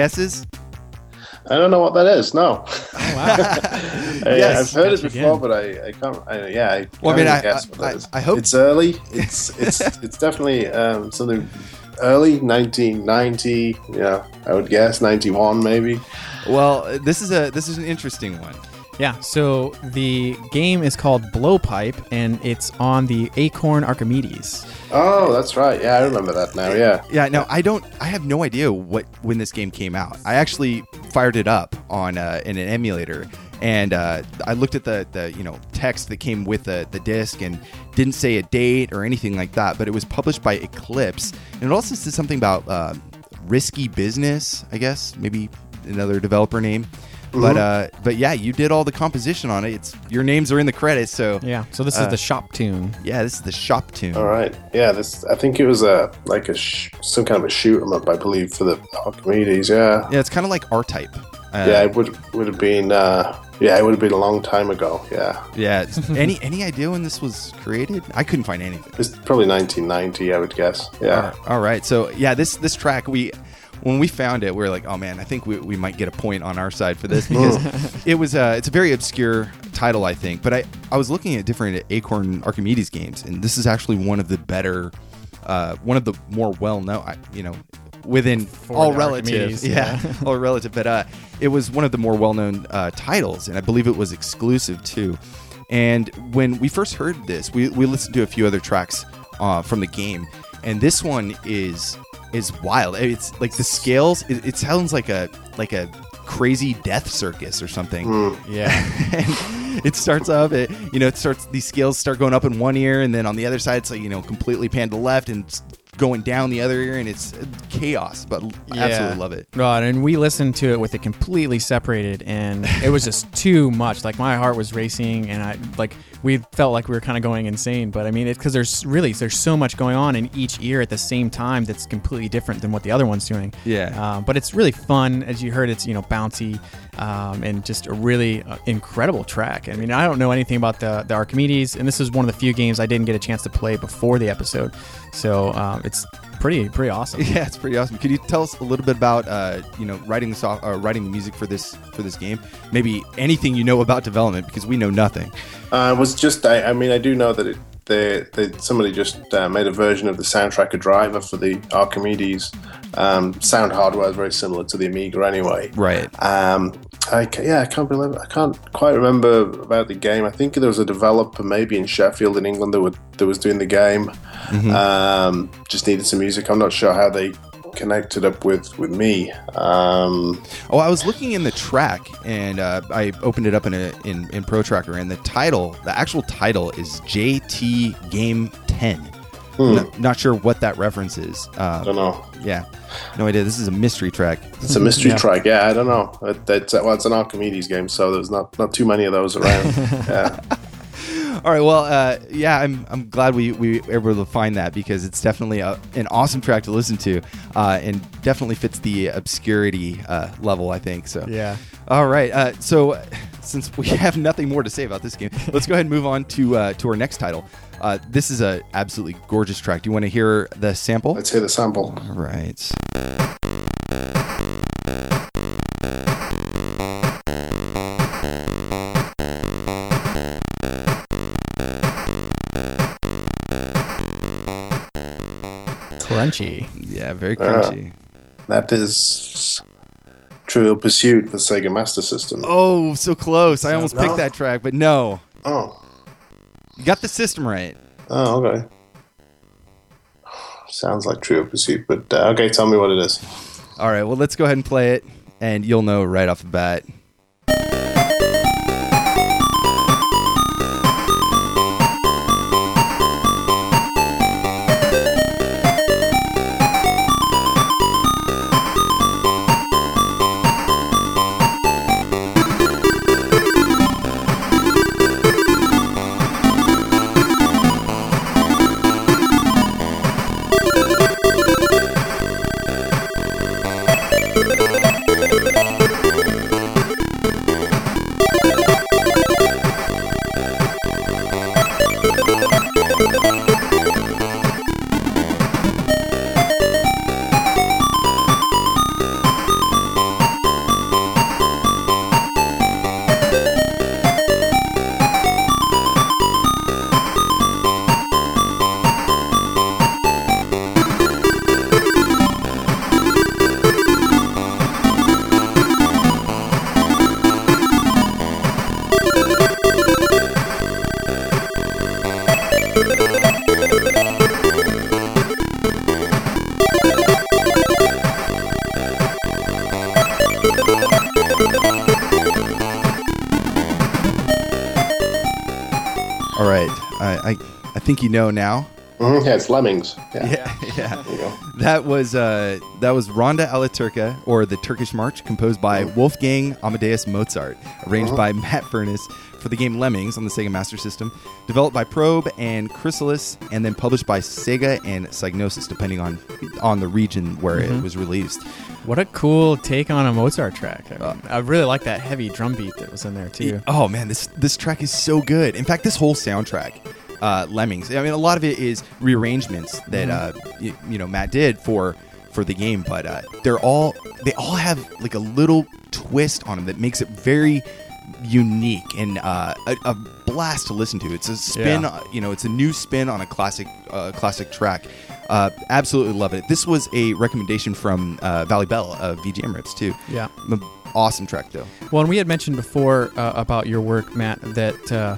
Guesses? I don't know what that is. No. Oh, wow. I, Yes. I've heard it before, again. but I, I can't. I, yeah, I Well, I can't mean, really I- guess what I- that is. I hope- it's early. It's it's it's definitely um, something early, 1990. Yeah, I would guess 91 maybe. Well, this is a this is an interesting one. Yeah. So the game is called Blowpipe, and it's on the Acorn Archimedes. Oh, that's right. Yeah, I remember that now. Yeah. Yeah, no, I don't. I have no idea what when this game came out. I actually fired it up on uh, in an emulator, and uh, I looked at the the you know text that came with the the disc and didn't say a date or anything like that. But it was published by Eclipse, and it also said something about uh, risky business. I guess maybe another developer name. But uh, but yeah, you did all the composition on it. It's your names are in the credits, so Yeah. So this Uh, is the shop tune. yeah, this is the shop tune. All right. Yeah. This. I think it was a like a sh- some kind of a shoot 'em up. I believe for the Archimedes. Yeah. Yeah, it's kind of like R Type. Uh, Yeah. It would would have been. Uh, yeah, it would have been a long time ago. Yeah. Yeah. any any idea when this was created? I couldn't find anything. It's probably 1990. I would guess. Yeah. All right. So yeah, this this track we when we found it, we were like, oh man, I think we, we might get a point on our side for this because it was uh it's a very obscure title, I think. But I I was looking at different Acorn Archimedes games, and this is actually one of the better, uh, one of the more well known, you know. Within all the relative, yeah, yeah. all relative, but uh, it was one of the more well-known uh, titles, and I believe it was exclusive too. And when we first heard this, we, we listened to a few other tracks uh, from the game, and this one is is wild. It's like the scales. It, it sounds like a like a crazy death circus or something. Hmm. Yeah. and it starts up. It you know it starts. These scales start going up in one ear, and then on the other side, it's like you know completely panned to the left and s- going down the other ear, and it's chaos. But absolutely love it. Right, and we listened to it with it completely separated, and it was just too much. Like my heart was racing, and I like we felt like we were kind of going insane. But I mean, it's because there's really there's so much going on in each ear at the same time that's completely different than what the other one's doing. Yeah. Um, but it's really fun, as you heard. It's you know bouncy, um, and just a really uh, incredible track. I mean, I don't know anything about the the Archimedes, and this is one of the few games I didn't get a chance to play before the episode, so um, it's pretty pretty awesome. Yeah, it's pretty awesome. Could you tell us a little bit about uh, you know writing the soft, uh, writing the music for this for this game? Maybe anything you know about development because we know nothing. Uh, it was just, I, I mean, I do know that it, they, they, somebody just uh, made a version of the soundtrack, a driver for the Archimedes. Um, sound hardware is very similar to the Amiga anyway. Right. Um, I yeah, I can't believe I can't quite remember about the game. I think there was a developer maybe in Sheffield in England that would that was doing the game. Um, just needed some music. I'm not sure how they connected up with with me. Um, Oh, I was looking in the track and uh, I opened it up in a in, in Pro Tracker and the title, the actual title is JT Game 10. N- not sure what that reference is. I Uh, don't know. yeah, no idea. This is a mystery track. It's a mystery Yeah. track. Yeah, I don't know. It, it's, well, it's an Archimedes game, so there's not not too many of those around. yeah. All right. Well, uh, yeah, I'm, I'm glad we, we were able to find that because it's definitely a, an awesome track to listen to uh, and definitely fits the obscurity uh, level, I think. So, Yeah. All right. Uh, so, since we have nothing more to say about this game, let's go ahead and move on to uh, to our next title. Uh, this is a absolutely gorgeous track. Do you want to hear the sample? Let's hear the sample. All right. Crunchy. Yeah, very Uh, crunchy. That is Trivial Pursuit for Sega Master System. Oh, so close. I almost No? picked that track, but no. Oh, You got the system right. oh, okay. Sounds like Trivial Pursuit, but uh, okay, tell me what it is. All right, well, let's go ahead and play it, and you'll know right off the bat. Think you know now. Mhm, Yeah, it's Lemmings. Yeah. Yeah, yeah. There you go. That was uh, that was Rondo alla Turca, or the Turkish March, composed by Wolfgang Amadeus Mozart, arranged by Matt Furniss for the game Lemmings on the Sega Master System, developed by Probe and Chrysalis, and then published by Sega and Psygnosis, depending on on the region where it was released. What a cool take on a Mozart track. I, mean, I really like that heavy drum beat that was in there too. Oh man, this this track is so good. In fact, this whole soundtrack, uh, Lemmings. I mean, a lot of it is rearrangements that uh, you, you know Matt did for for the game, but uh, they're all they all have like a little twist on them that makes it very unique and uh, a, a blast to listen to. It's a spin, Yeah. you know, it's a new spin on a classic uh, classic track. Uh, absolutely love it. This was a recommendation from uh, Valley Bell of VGM Rips too. Yeah. M- awesome track though. Well, and we had mentioned before uh, about your work, Matt, that uh,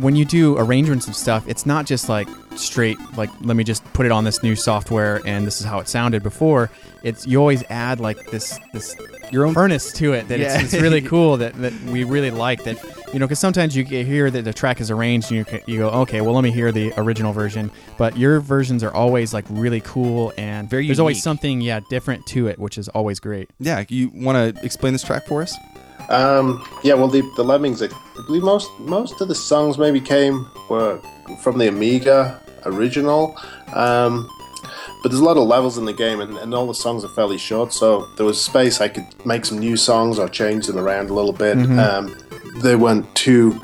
when you do arrangements of stuff, it's not just like straight, like let me just put it on this new software and this is how it sounded before. It's you always add like this this Your own earnest to it that Yeah. it's, it's really cool that, that we really like that you know because sometimes you hear that the track is arranged and you, you go okay well let me hear the original version but your versions are always like really cool and Very there's always something yeah different to it which is always great Yeah, you want to explain this track for us? Um, yeah, well, the, the Lemmings, I believe most most of the songs maybe came were from the Amiga original. Um, but there's a lot of levels in the game, and, and all the songs are fairly short, so there was space I could make some new songs or change them around a little bit. Um, they weren't too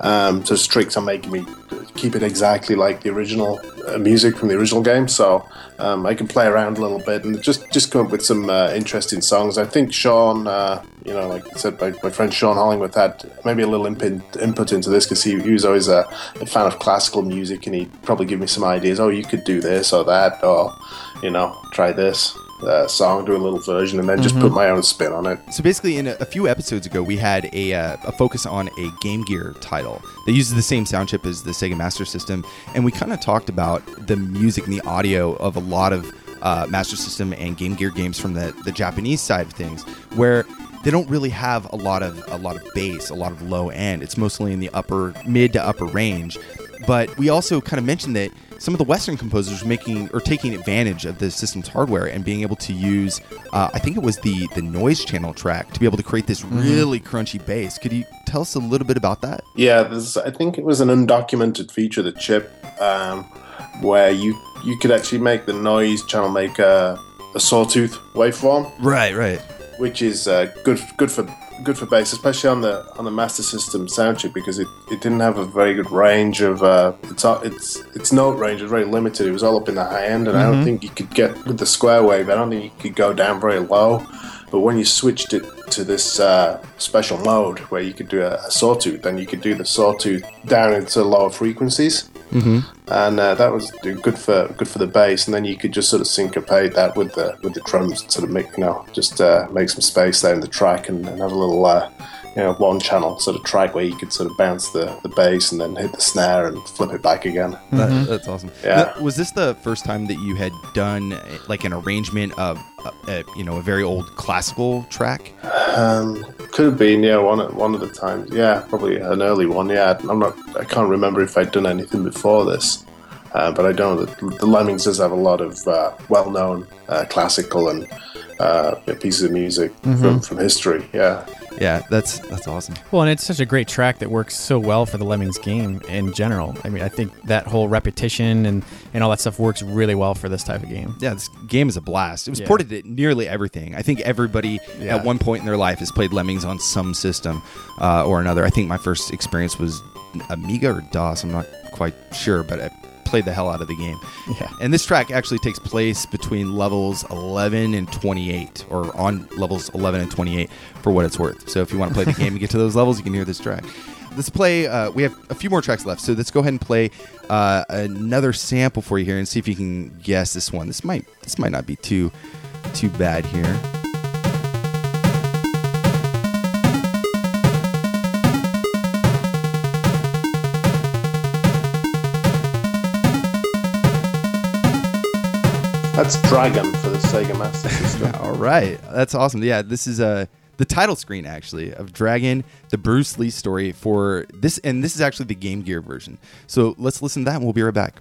um, so strict on making me keep it exactly like the original uh, music from the original game, so um, I can play around a little bit and just just come up with some uh, interesting songs. I think Sean, uh, you know, like I said, my, my friend Sean Hollingworth had maybe a little input, input into this because he, he was always a, a fan of classical music and he'd probably give me some ideas. Oh, you could do this or that, or you know, try this uh, song, do a little version, and then just put my own spin on it. So basically, in a, a few episodes ago, we had a, uh, a focus on a Game Gear title that uses the same sound chip as the Sega Master System, and we kind of talked about the music and the audio of a lot of uh, Master System and Game Gear games from the, the Japanese side of things, where they don't really have a lot of a lot of bass, a lot of low end. It's mostly in the upper mid to upper range. But we also kind of mentioned that some of the Western composers were making or taking advantage of the system's hardware and being able to use, uh, I think it was the the noise channel track to be able to create this really crunchy bass. Could you tell us a little bit about that? Yeah, there's, I think it was an undocumented feature of the chip um, where you you could actually make the noise channel make a, a sawtooth waveform, Right, right. which is uh, good good for good for bass, especially on the on the Master System sound chip because it, it didn't have a very good range of uh, its its its note range was very limited. It was all up in the high end, and I don't think you could get with the square wave. I don't think you could go down very low. But when you switched it to this uh, special mode where you could do a, a sawtooth, then you could do the sawtooth down into lower frequencies, mm-hmm. and uh, that was good for good for the bass. And then you could just sort of syncopate that with the with the drums, sort of make you know just uh, make some space there in the track and, and have a little uh, you know one channel sort of track where you could sort of bounce the, the bass and then hit the snare and flip it back again. That, that's awesome. Yeah. Now, was this the first time that you had done like an arrangement of, uh, uh, you know, a very old classical track? Um, could have been, yeah, one at one of the times. Yeah, probably an early one. Yeah, I'm not. I can't remember if I'd done anything before this, uh, but I don't know that the Lemmings does have a lot of uh, well-known uh, classical and uh, pieces of music from, from history. Yeah, Yeah, that's that's awesome. Well, and it's such a great track that works so well for the Lemmings game in general. I mean, I think that whole repetition and, and all that stuff works really well for this type of game. Yeah, this game is a blast. It was Yeah. ported to nearly everything. I think everybody Yeah. at one point in their life has played Lemmings on some system uh, or another. I think my first experience was Amiga or DOS. I'm not quite sure, but I played the hell out of the game. Yeah. And this track actually takes place between levels 11 and 28, or on levels 11 and 28 for what it's worth. So if you want to play the game and get to those levels, you can hear this track. Let's play. Uh, we have a few more tracks left, so let's go ahead and play uh, another sample for you here and see if you can guess this one. This might this might not be too too bad here. That's Dragon for the Sega Master System. All right, that's awesome. Yeah, this is uh, the title screen actually of Dragon, the Bruce Lee story for this, and this is actually the Game Gear version. So let's listen to that, and we'll be right back.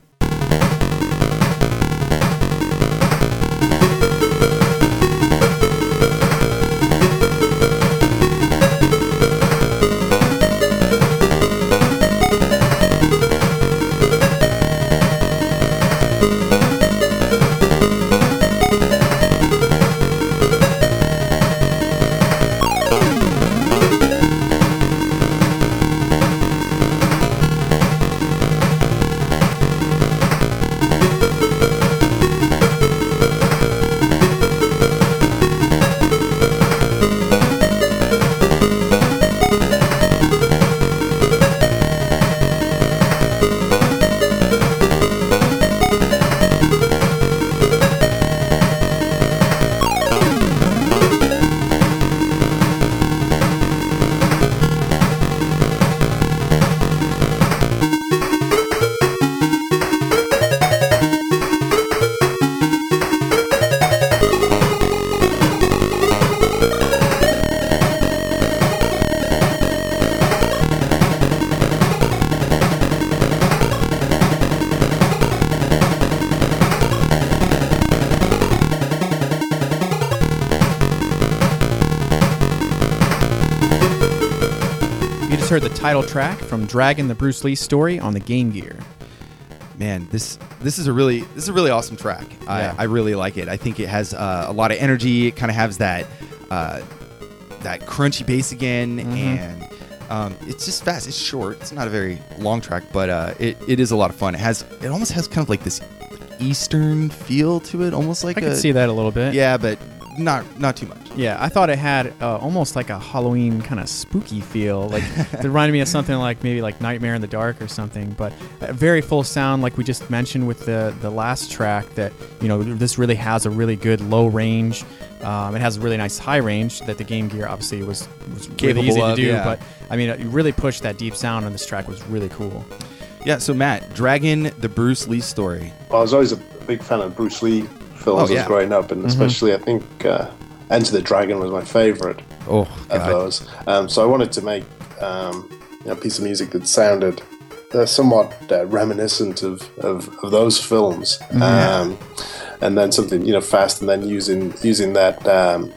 Title track from Dragon the Bruce Lee story on the Game Gear. Man, this this is a really this is a really awesome track. Yeah. I, I really like it. I think it has uh, a lot of energy. It kind of has that uh, that crunchy bass again, and um, it's just fast. It's short. It's not a very long track, but uh, it, it is a lot of fun. It has it almost has kind of like this eastern feel to it, almost like I a, could see that a little bit. Yeah, but not not too much. Yeah, I thought it had uh, almost like a Halloween kind of spooky feel. Like it reminded me of something like maybe like Nightmare in the Dark or something. But a very full sound, like we just mentioned with the the last track. That you know this really has a really good low range. Um, it has a really nice high range that the Game Gear obviously was, was Capable really easy of, to do. yeah. But I mean, it really pushed that deep sound on this track was really cool. Yeah. So Matt, Dragon, the Bruce Lee story. Well, I was always a big fan of Bruce Lee films Oh, yeah. growing up, and especially I think uh, Enter the Dragon was my favorite. Oh of those. Um, so I wanted to make um, you know, a piece of music that sounded they're somewhat uh, reminiscent of, of, of those films. Um, and then something you know fast, and then using using that um,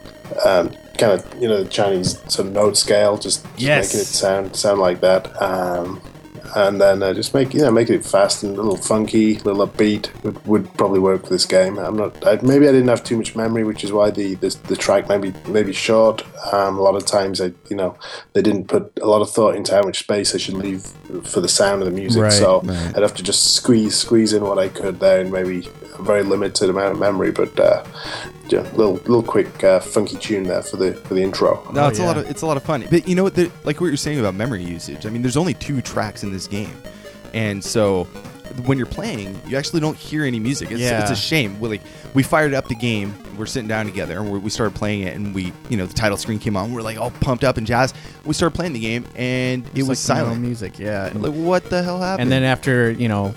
um, kind of you know the Chinese sort of note scale, just, just Yes. making it sound sound like that. And then uh, just make you know making it fast and a little funky, a little upbeat would, would probably work for this game. I'm not I, maybe I didn't have too much memory, which is why the the, the track maybe maybe short. Um, a lot of times I you know they didn't put a lot of thought into how much space I should leave for the sound of the music. Right, so right. I'd have to just squeeze squeeze in what I could there, and maybe a very limited amount of memory, but uh, yeah, little little quick uh, funky tune there for the for the intro. No, Oh, it's a lot of it's a lot of fun. But you know what? The, like what you're saying about memory usage. I mean, there's only two tracks in this game, and so when you're playing, you actually don't hear any music. It's, Yeah. it's a shame. We like we fired up the game. We're sitting down together, and we we started playing it, and we you know the title screen came on. We're like all pumped up and jazzed. We started playing the game, and it was like no silent. music. Yeah. And, Like what the hell happened? and then after you know.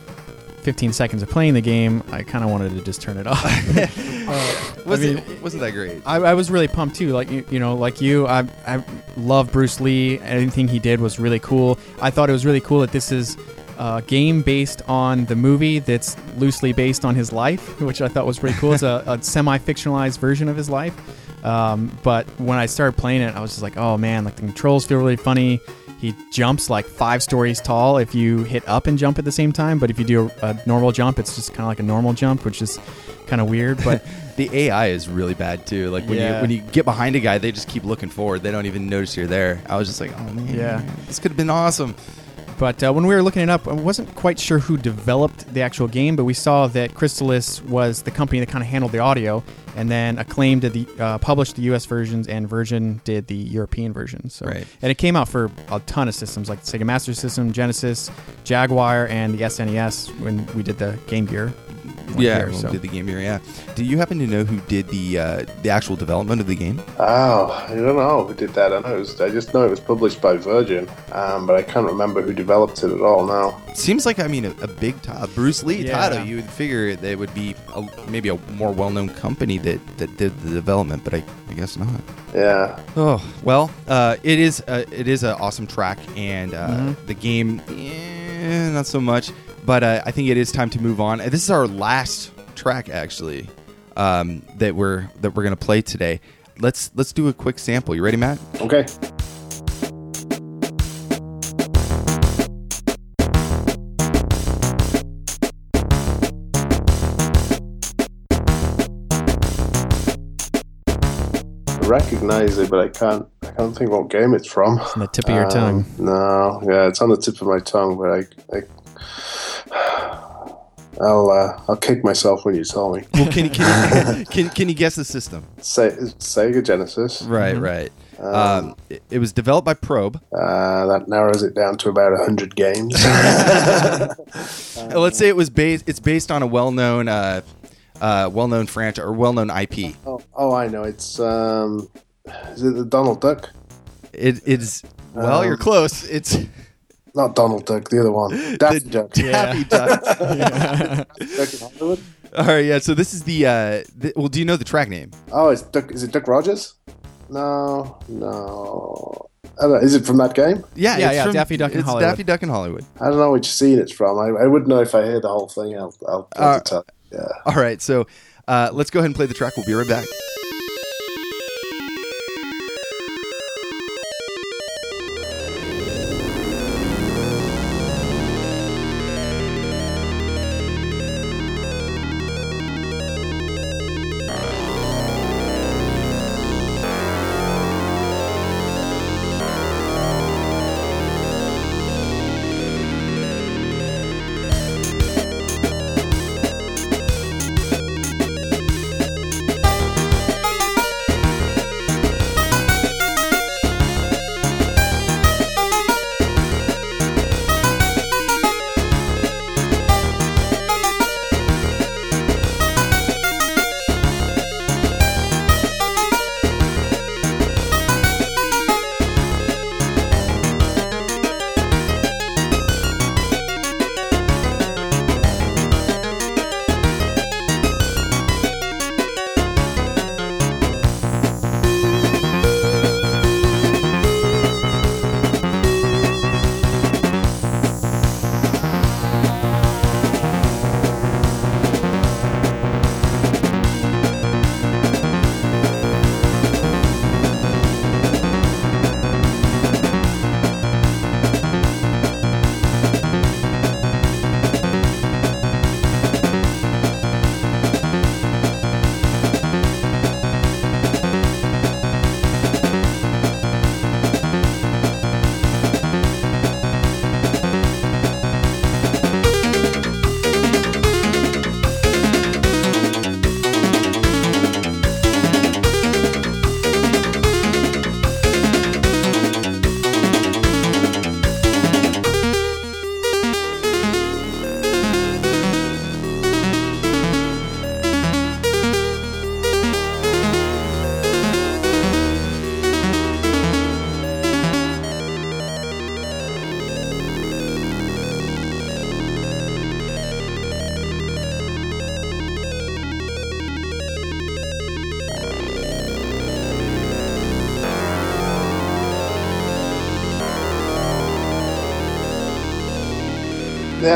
15 seconds of playing the game, I kind of wanted to just turn it off. Uh, was I mean, wasn't that great? I, I was really pumped too. Like you, you know, like you, I I love Bruce Lee. Anything he did was really cool. I thought it was really cool that this is a game based on the movie that's loosely based on his life, which I thought was pretty cool. It's a, a semi-fictionalized version of his life. Um, but when I started playing it, I was just like, oh man, like the controls feel really funny. He jumps like five stories tall if you hit up and jump at the same time. But if you do a, a normal jump, it's just kind of like a normal jump, which is kind of weird. But The AI is really bad too. Like when you when you get behind a guy, they just keep looking forward. They don't even notice you're there. I was just like, oh man, Yeah. this could have been awesome. But uh, when we were looking it up, I wasn't quite sure who developed the actual game, but we saw that Chrysalis was the company that kind of handled the audio, and then Acclaim did the uh, published the U.S. versions, and Virgin did the European versions. So, Right. and it came out for a ton of systems like the Sega Master System, Genesis, Jaguar, and the SNES when we did the Game Gear. One yeah, here, when so. did the game here. Yeah. Do you happen to know who did the uh, the actual development of the game? Oh, I don't know who did that. I know it was, I just know it was published by Virgin, um, but I can't remember who developed it at all now. Seems like I mean a, a big ti- a Bruce Lee Yeah. title. You would figure that it would be a, maybe a more well known company that that did the development, but I, I guess not. Yeah, Oh well, uh, it is uh, it is an awesome track, and uh, Mhm. the game, eh, not so much. But uh, I think it is time to move on. This is our last track, actually, um, that we're that we're gonna play today. Let's let's do a quick sample. You ready, Matt? okay. Recognize it, but I can't. I can't think what game it's from. on the tip of your Um, tongue. No, yeah, it's on the tip of my tongue, but I, I I'll, uh, I'll kick myself when you tell me. Well, can you can you, can, can you guess the system? Se- Sega Genesis. Right, Mhm. right. Um, it, it was developed by Probe. Uh, that narrows it down to about hundred games. Uh, let's say it was based. It's based on a well-known, uh, uh, well-known franchise or well-known IP. oh, oh, I know. It's um, is it the Donald Duck? It is. Well, Um, you're close. It's Not Donald Duck, the other one. Daffy the Duck. Daffy Duck. Duck in Hollywood. All right, yeah. So this is the, uh, the. Well, do you know the track name? Oh, it's Duck. Is it Duck Rogers? No, no. I don't know. Is it from that game? Yeah, Yeah, it's yeah, from- Daffy Duck in it's Hollywood. Daffy Duck in Hollywood. I don't know which scene it's from. I, I wouldn't know if I hear the whole thing. I'll, I'll, I'll Uh, tell. Yeah. All right, so uh, let's go ahead and play the track. We'll be right back.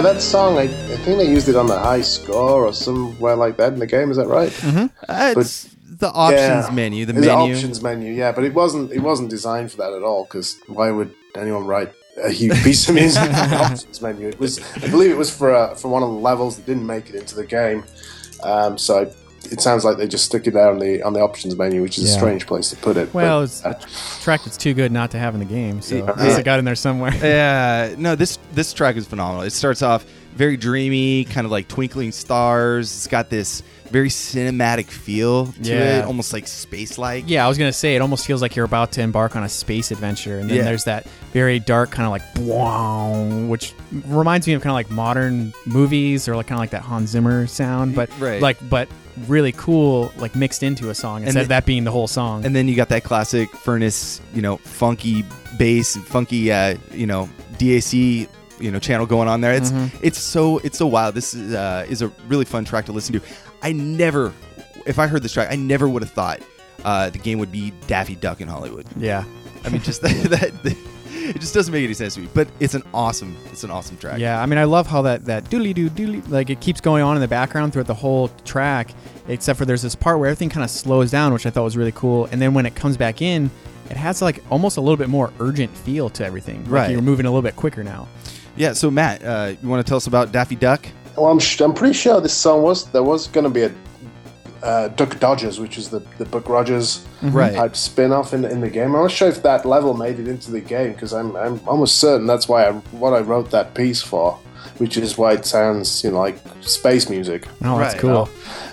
That song, I, I think they used it on the high score or somewhere like that in the game. Is that right? Uh, it's the options Yeah. menu, the menu. options menu, yeah, but it wasn't it wasn't designed for that at all. Because why would anyone write a huge piece of music for the options menu? It was, I believe, it was for uh, for one of the levels that didn't make it into the game. Um, so I, it sounds like they just stuck it there on the on the options menu, which is a strange place to put it. Well, but, it's uh, a track that's too good not to have in the game, so Yeah. at least it got in there somewhere. Yeah, no, this this track is phenomenal. It starts off very dreamy, kind of like twinkling stars. It's got this very cinematic feel to Yeah. it, almost like space like. Yeah, I was gonna say it almost feels like you're about to embark on a space adventure, and then Yeah. there's that very dark kind of like wow, which reminds me of kind of like modern movies or like kind of like that Hans Zimmer sound, but Right. like but really cool, like mixed into a song instead the- of that being the whole song. And then you got that classic Furniss, you know, funky bass, funky, uh, you know, DAC, you know, channel going on there. It's Mm-hmm. it's so it's so wild. This is uh, is a really fun track to listen to. I never, if I heard this track, I never would have thought uh, the game would be Daffy Duck in Hollywood. yeah, I mean, just that, that it just doesn't make any sense to me. But it's an awesome, it's an awesome track. yeah. I mean, I love how that that doodly doo doodly like it keeps going on in the background throughout the whole track, except for there's this part where everything kind of slows down, which I thought was really cool, and then when it comes back in. It has like almost a little bit more urgent feel to everything. Like Right. You're moving a little bit quicker now. Yeah. So Matt, uh, you want to tell us about Daffy Duck? well, I'm sh- I'm pretty sure this song was there was going to be a uh, Duck Dodgers, which is the the Buck Rogers Right. type spin off in, in the game. I'm not sure if that level made it into the game because I'm, I'm almost certain that's why I, what I wrote that piece for, which is why it sounds you know like space music. Oh, that's Right. cool.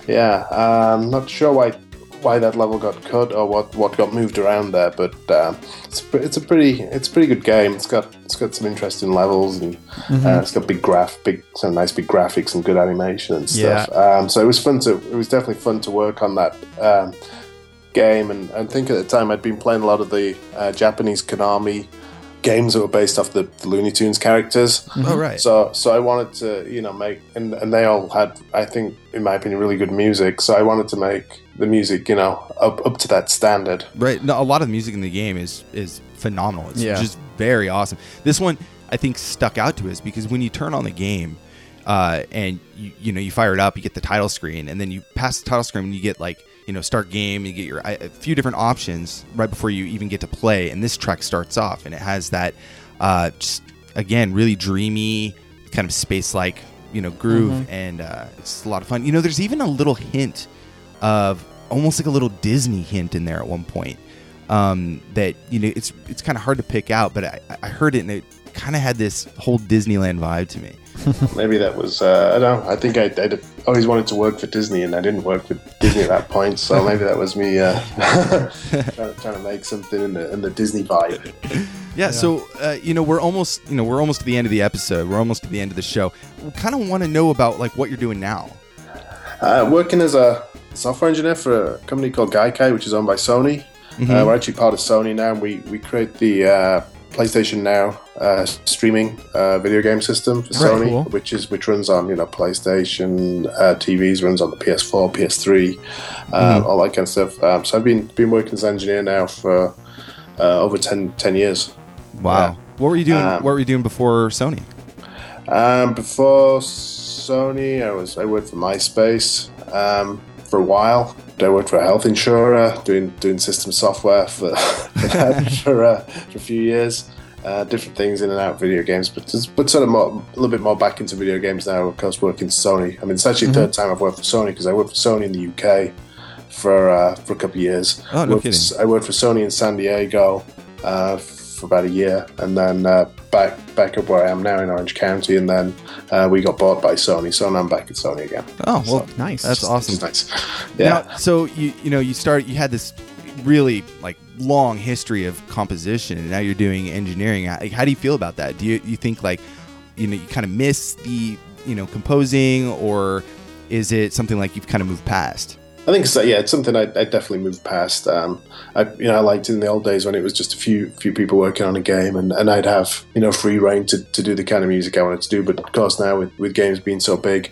Yeah, I'm not sure why why that level got cut or what, what got moved around there, but um, it's a, it's a pretty it's a pretty good game. It's got it's got some interesting levels and uh, it's got big graph big some nice big graphics and good animation and stuff. Um, so it was fun to it was definitely fun to work on that. Um, game and I think at the time I'd been playing a lot of the uh, Japanese Konami games that were based off the, the Looney Tunes characters. Oh, right. So so I wanted to you know make and and they all had I think in my opinion really good music. So I wanted to make the music you know up up to that standard. Right. No, a lot of the music in the game is is phenomenal. It's Yeah. just very awesome. This one I think stuck out to us because when you turn on the game uh, and you you know you fire it up, you get the title screen, and then you pass the title screen and you get like you know start game, you get your a few different options right before you even get to play, and this track starts off and it has that uh, just again really dreamy kind of space like you know groove, and uh, it's a lot of fun. You know, there's even a little hint of almost like a little Disney hint in there at one point. Um, that you know, it's it's kind of hard to pick out, but I, I heard it and it kind of had this whole Disneyland vibe to me. Maybe that was uh, I don't know. I think I I always wanted to work for Disney and I didn't work for Disney at that point. So maybe that was me uh, trying, trying to make something in the in the Disney vibe. Yeah, so uh, you know we're almost you know we're almost to the end of the episode. We're almost to the end of the show. We kind of want to know about like what you're doing now. Uh, working as a software engineer for a company called Gaikai, which is owned by Sony. Uh, we're actually part of Sony now. And we we create the uh, PlayStation Now uh, streaming uh, video game system for Sony, cool. which is which runs on you know PlayStation uh, TVs, runs on the PS4, PS3, uh, all that kind of stuff. Um, so I've been been working as an engineer now for uh, over 10, 10 years. Wow. What were you doing? Um, what were you doing before Sony? Um, before Sony, I was I worked for MySpace um, for a while. I worked for a health insurer, doing doing system software for for, uh, for a few years. Uh, different things in and out of video games, but but sort of more, a little bit more back into video games now. Of course, working Sony. I mean, it's actually the third time I've worked for Sony because I worked for Sony in the UK for uh, for a couple of years. Oh, no Worked kidding. I worked for Sony in San Diego uh, for about a year, and then uh, back back up where I am now in Orange County, and then uh, we got bought by Sony, so now I'm back at Sony again. Oh well, So, Nice. that's awesome. It's nice. Yeah. Now, so you you know you start you had this really like long history of composition, and now you're doing engineering. How, how do you feel about that? Do you you think like you know you kind of miss the you know composing, or is it something like you've kind of moved past? I think so. Yeah, it's something I, I definitely moved past. Um, I, you know, I liked it in the old days when it was just a few few people working on a game, and, and I'd have you know free reign to, to do the kind of music I wanted to do. But of course, now with, with games being so big,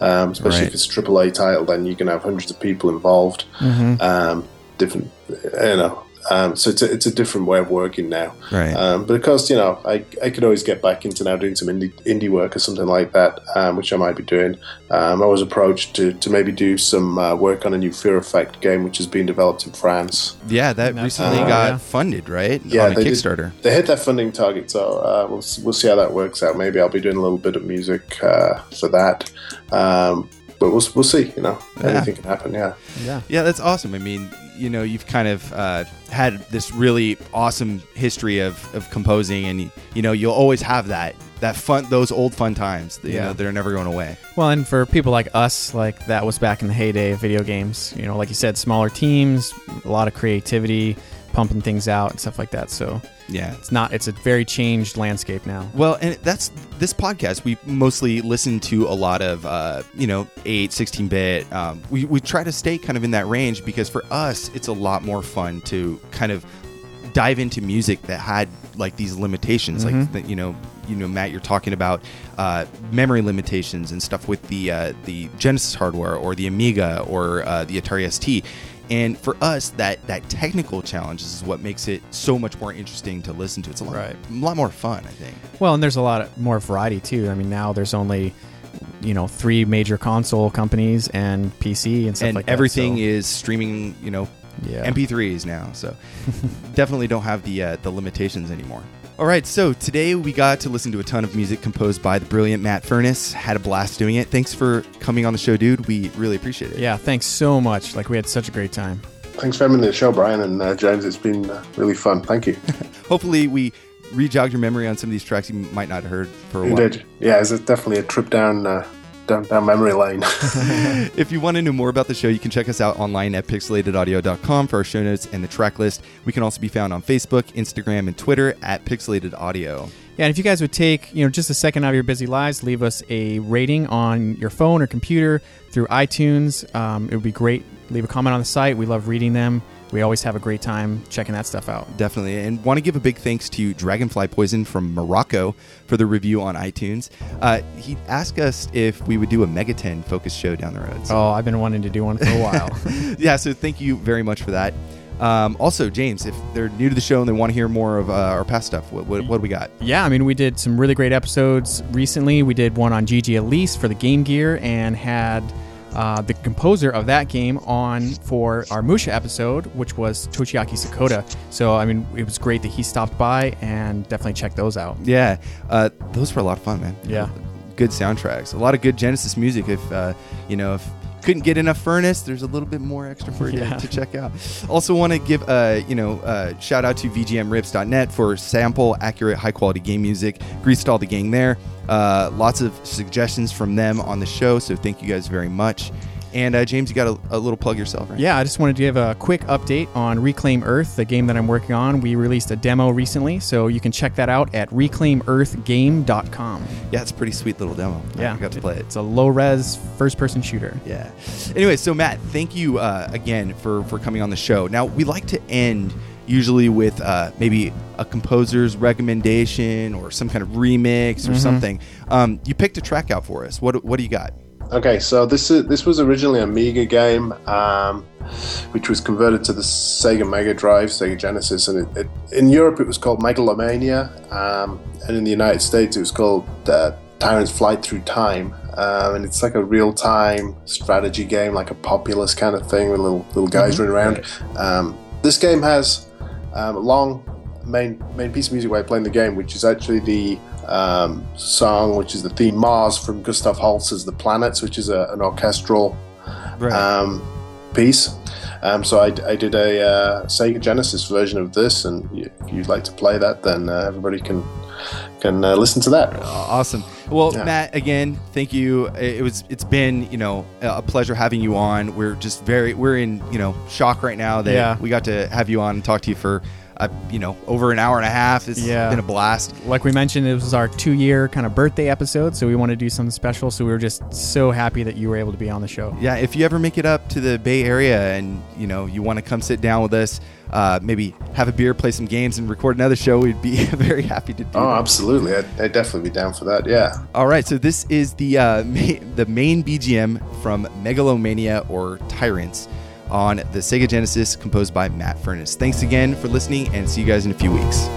um, especially Right. if it's a triple A title, then you can have hundreds of people involved. Um, different, you know. Um, so it's a, it's a different way of working now. Right. Um, but of course, you know, I, I could always get back into now doing some indie, indie work or something like that, um, which I might be doing. Um, I was approached to, to maybe do some uh, work on a new Fear Effect game, which is being developed in France. Yeah, that That's recently cool, got yeah. funded, right? Yeah, on a they did. Kickstarter. They hit their funding target, so uh, we'll we'll see how that works out. Maybe I'll be doing a little bit of music uh, for that, um, but we'll we'll see. You know, Yeah. anything can happen. Yeah. Yeah. Yeah, that's awesome. I mean, you know, you've kind of uh, had this really awesome history of, of composing, and you know, you'll always have that that fun, those old fun times. You Yeah. know, they're never going away. Well, and for people like us, like that was back in the heyday of video games. You know, like you said, smaller teams, a lot of creativity, pumping things out and stuff like that. So Yeah. it's not. It's a very changed landscape now. Well, and that's this podcast. We mostly listen to a lot of, uh, you know, 8, 16 bit. Um, we, we try to stay kind of in that range because for us, it's a lot more fun to kind of dive into music that had like these limitations. Like, that, you know, you know, Matt, you're talking about uh, memory limitations and stuff with the uh, the Genesis hardware or the Amiga or uh, the Atari ST. And for us, that that technical challenge is what makes it so much more interesting to listen to. It's a lot, Right. a lot more fun, I think. Well, and there's a lot more variety too. I mean, now there's only you know three major console companies and PC and stuff and like that. everything so- is streaming, you know, Yeah. MP3s now. So definitely don't have the uh, the limitations anymore. All right, so today we got to listen to a ton of music composed by the brilliant Matt Furniss. Had a blast doing it. Thanks for coming on the show, dude. We really appreciate it. Yeah. Thanks so much. Like we had such a great time. Thanks for having me on the show, Brian and uh, James. It's been uh, really fun. Thank you. Hopefully, we rejogged your memory on some of these tracks you might not have heard for a You while. did. Yeah, it's definitely a trip down uh, down, down memory lane. If you want to know more about the show, you can check us out online at pixelatedaudio.com for our show notes and the track list. We can also be found on Facebook, Instagram, and Twitter at Pixelated Audio. Yeah, and if you guys would take, you know, just a second out of your busy lives, leave us a rating on your phone or computer through iTunes. Um, it would be great. Leave a comment on the site. We love reading them. We always have a great time checking that stuff out. Definitely. And want to give a big thanks to Dragonfly Poison from Morocco for the review on iTunes. Uh, he asked us if we would do a Megaten focus show down the road. So, Oh, I've been wanting to do one for a while. yeah, so thank you very much for that. Um, also, James, if they're new to the show and they want to hear more of uh, our past stuff, what, what, what do we got? yeah, I mean, we did some really great episodes recently. We did one on GG Aleste for the Game Gear and had uh, the composer of that game on for our Musha episode, which was Toshiaki Sakoda. So, I mean, it was great that he stopped by and definitely check those out. Yeah, uh, those were a lot of fun, man. Yeah. Good soundtracks. A lot of good Genesis music. If, uh, you know, if couldn't get enough Furniss there's a little bit more extra for you Yeah. to check out. Also want to give uh you know uh shout out to vgmrips.net for sample accurate high quality game music. Greased all the gang there. Uh lots of suggestions from them on the show so thank you guys very much and uh james you got a, a little plug yourself right Yeah, I just wanted to give a quick update on Reclaim Earth, the game that I'm working on. We released a demo recently, so you can check that out at reclaimearthgame.com. yeah it's a pretty sweet little demo Yeah, i got to play it It's a low res first person shooter. Yeah. Anyway, so Matt, thank you uh, again for for coming on the show. Now we like to end usually with uh, maybe a composer's recommendation or some kind of remix or something. Um, you picked a track out for us. What what do you got? Okay, so this is this was originally Amiga game, um, which was converted to the Sega Mega Drive, Sega Genesis, and it, it, in Europe it was called Megalomania, um, and in the United States it was called uh, Tyrant's Fight Through Time, um, and it's like a real-time strategy game, like a populous kind of thing with little little guys running around. Um, this game has um, a long main main piece of music while playing the game, which is actually the um, song, which is the theme Mars from Gustav Holst's The Planets, which is a, an orchestral um, piece. Um, so I, I did a uh, Sega Genesis version of this, and if you'd like to play that, then uh, everybody can can uh, listen to that. Awesome. Well, Yeah. Matt, again, thank you. It it was it's been you know a pleasure having you on. We're just very we're in you know shock right now that Yeah. we got to have you on and talk to you for uh, you know over an hour and a half. It's Yeah. been a blast. Like we mentioned, it was our two year kind of birthday episode, so we want to do something special. So we were just so happy that you were able to be on the show. Yeah, if you ever make it up to the Bay Area and you know you want to come sit down with us, uh, maybe have a beer, play some games, and record another show, we'd be very happy to do. Oh, that. absolutely! I'd, I'd definitely be down for that. Yeah. All right, so this is the uh, ma- the main BGM from Megalomania or Tyrants. On the Sega Genesis, composed by Matt Furniss. Thanks again for listening, and see you guys in a few weeks.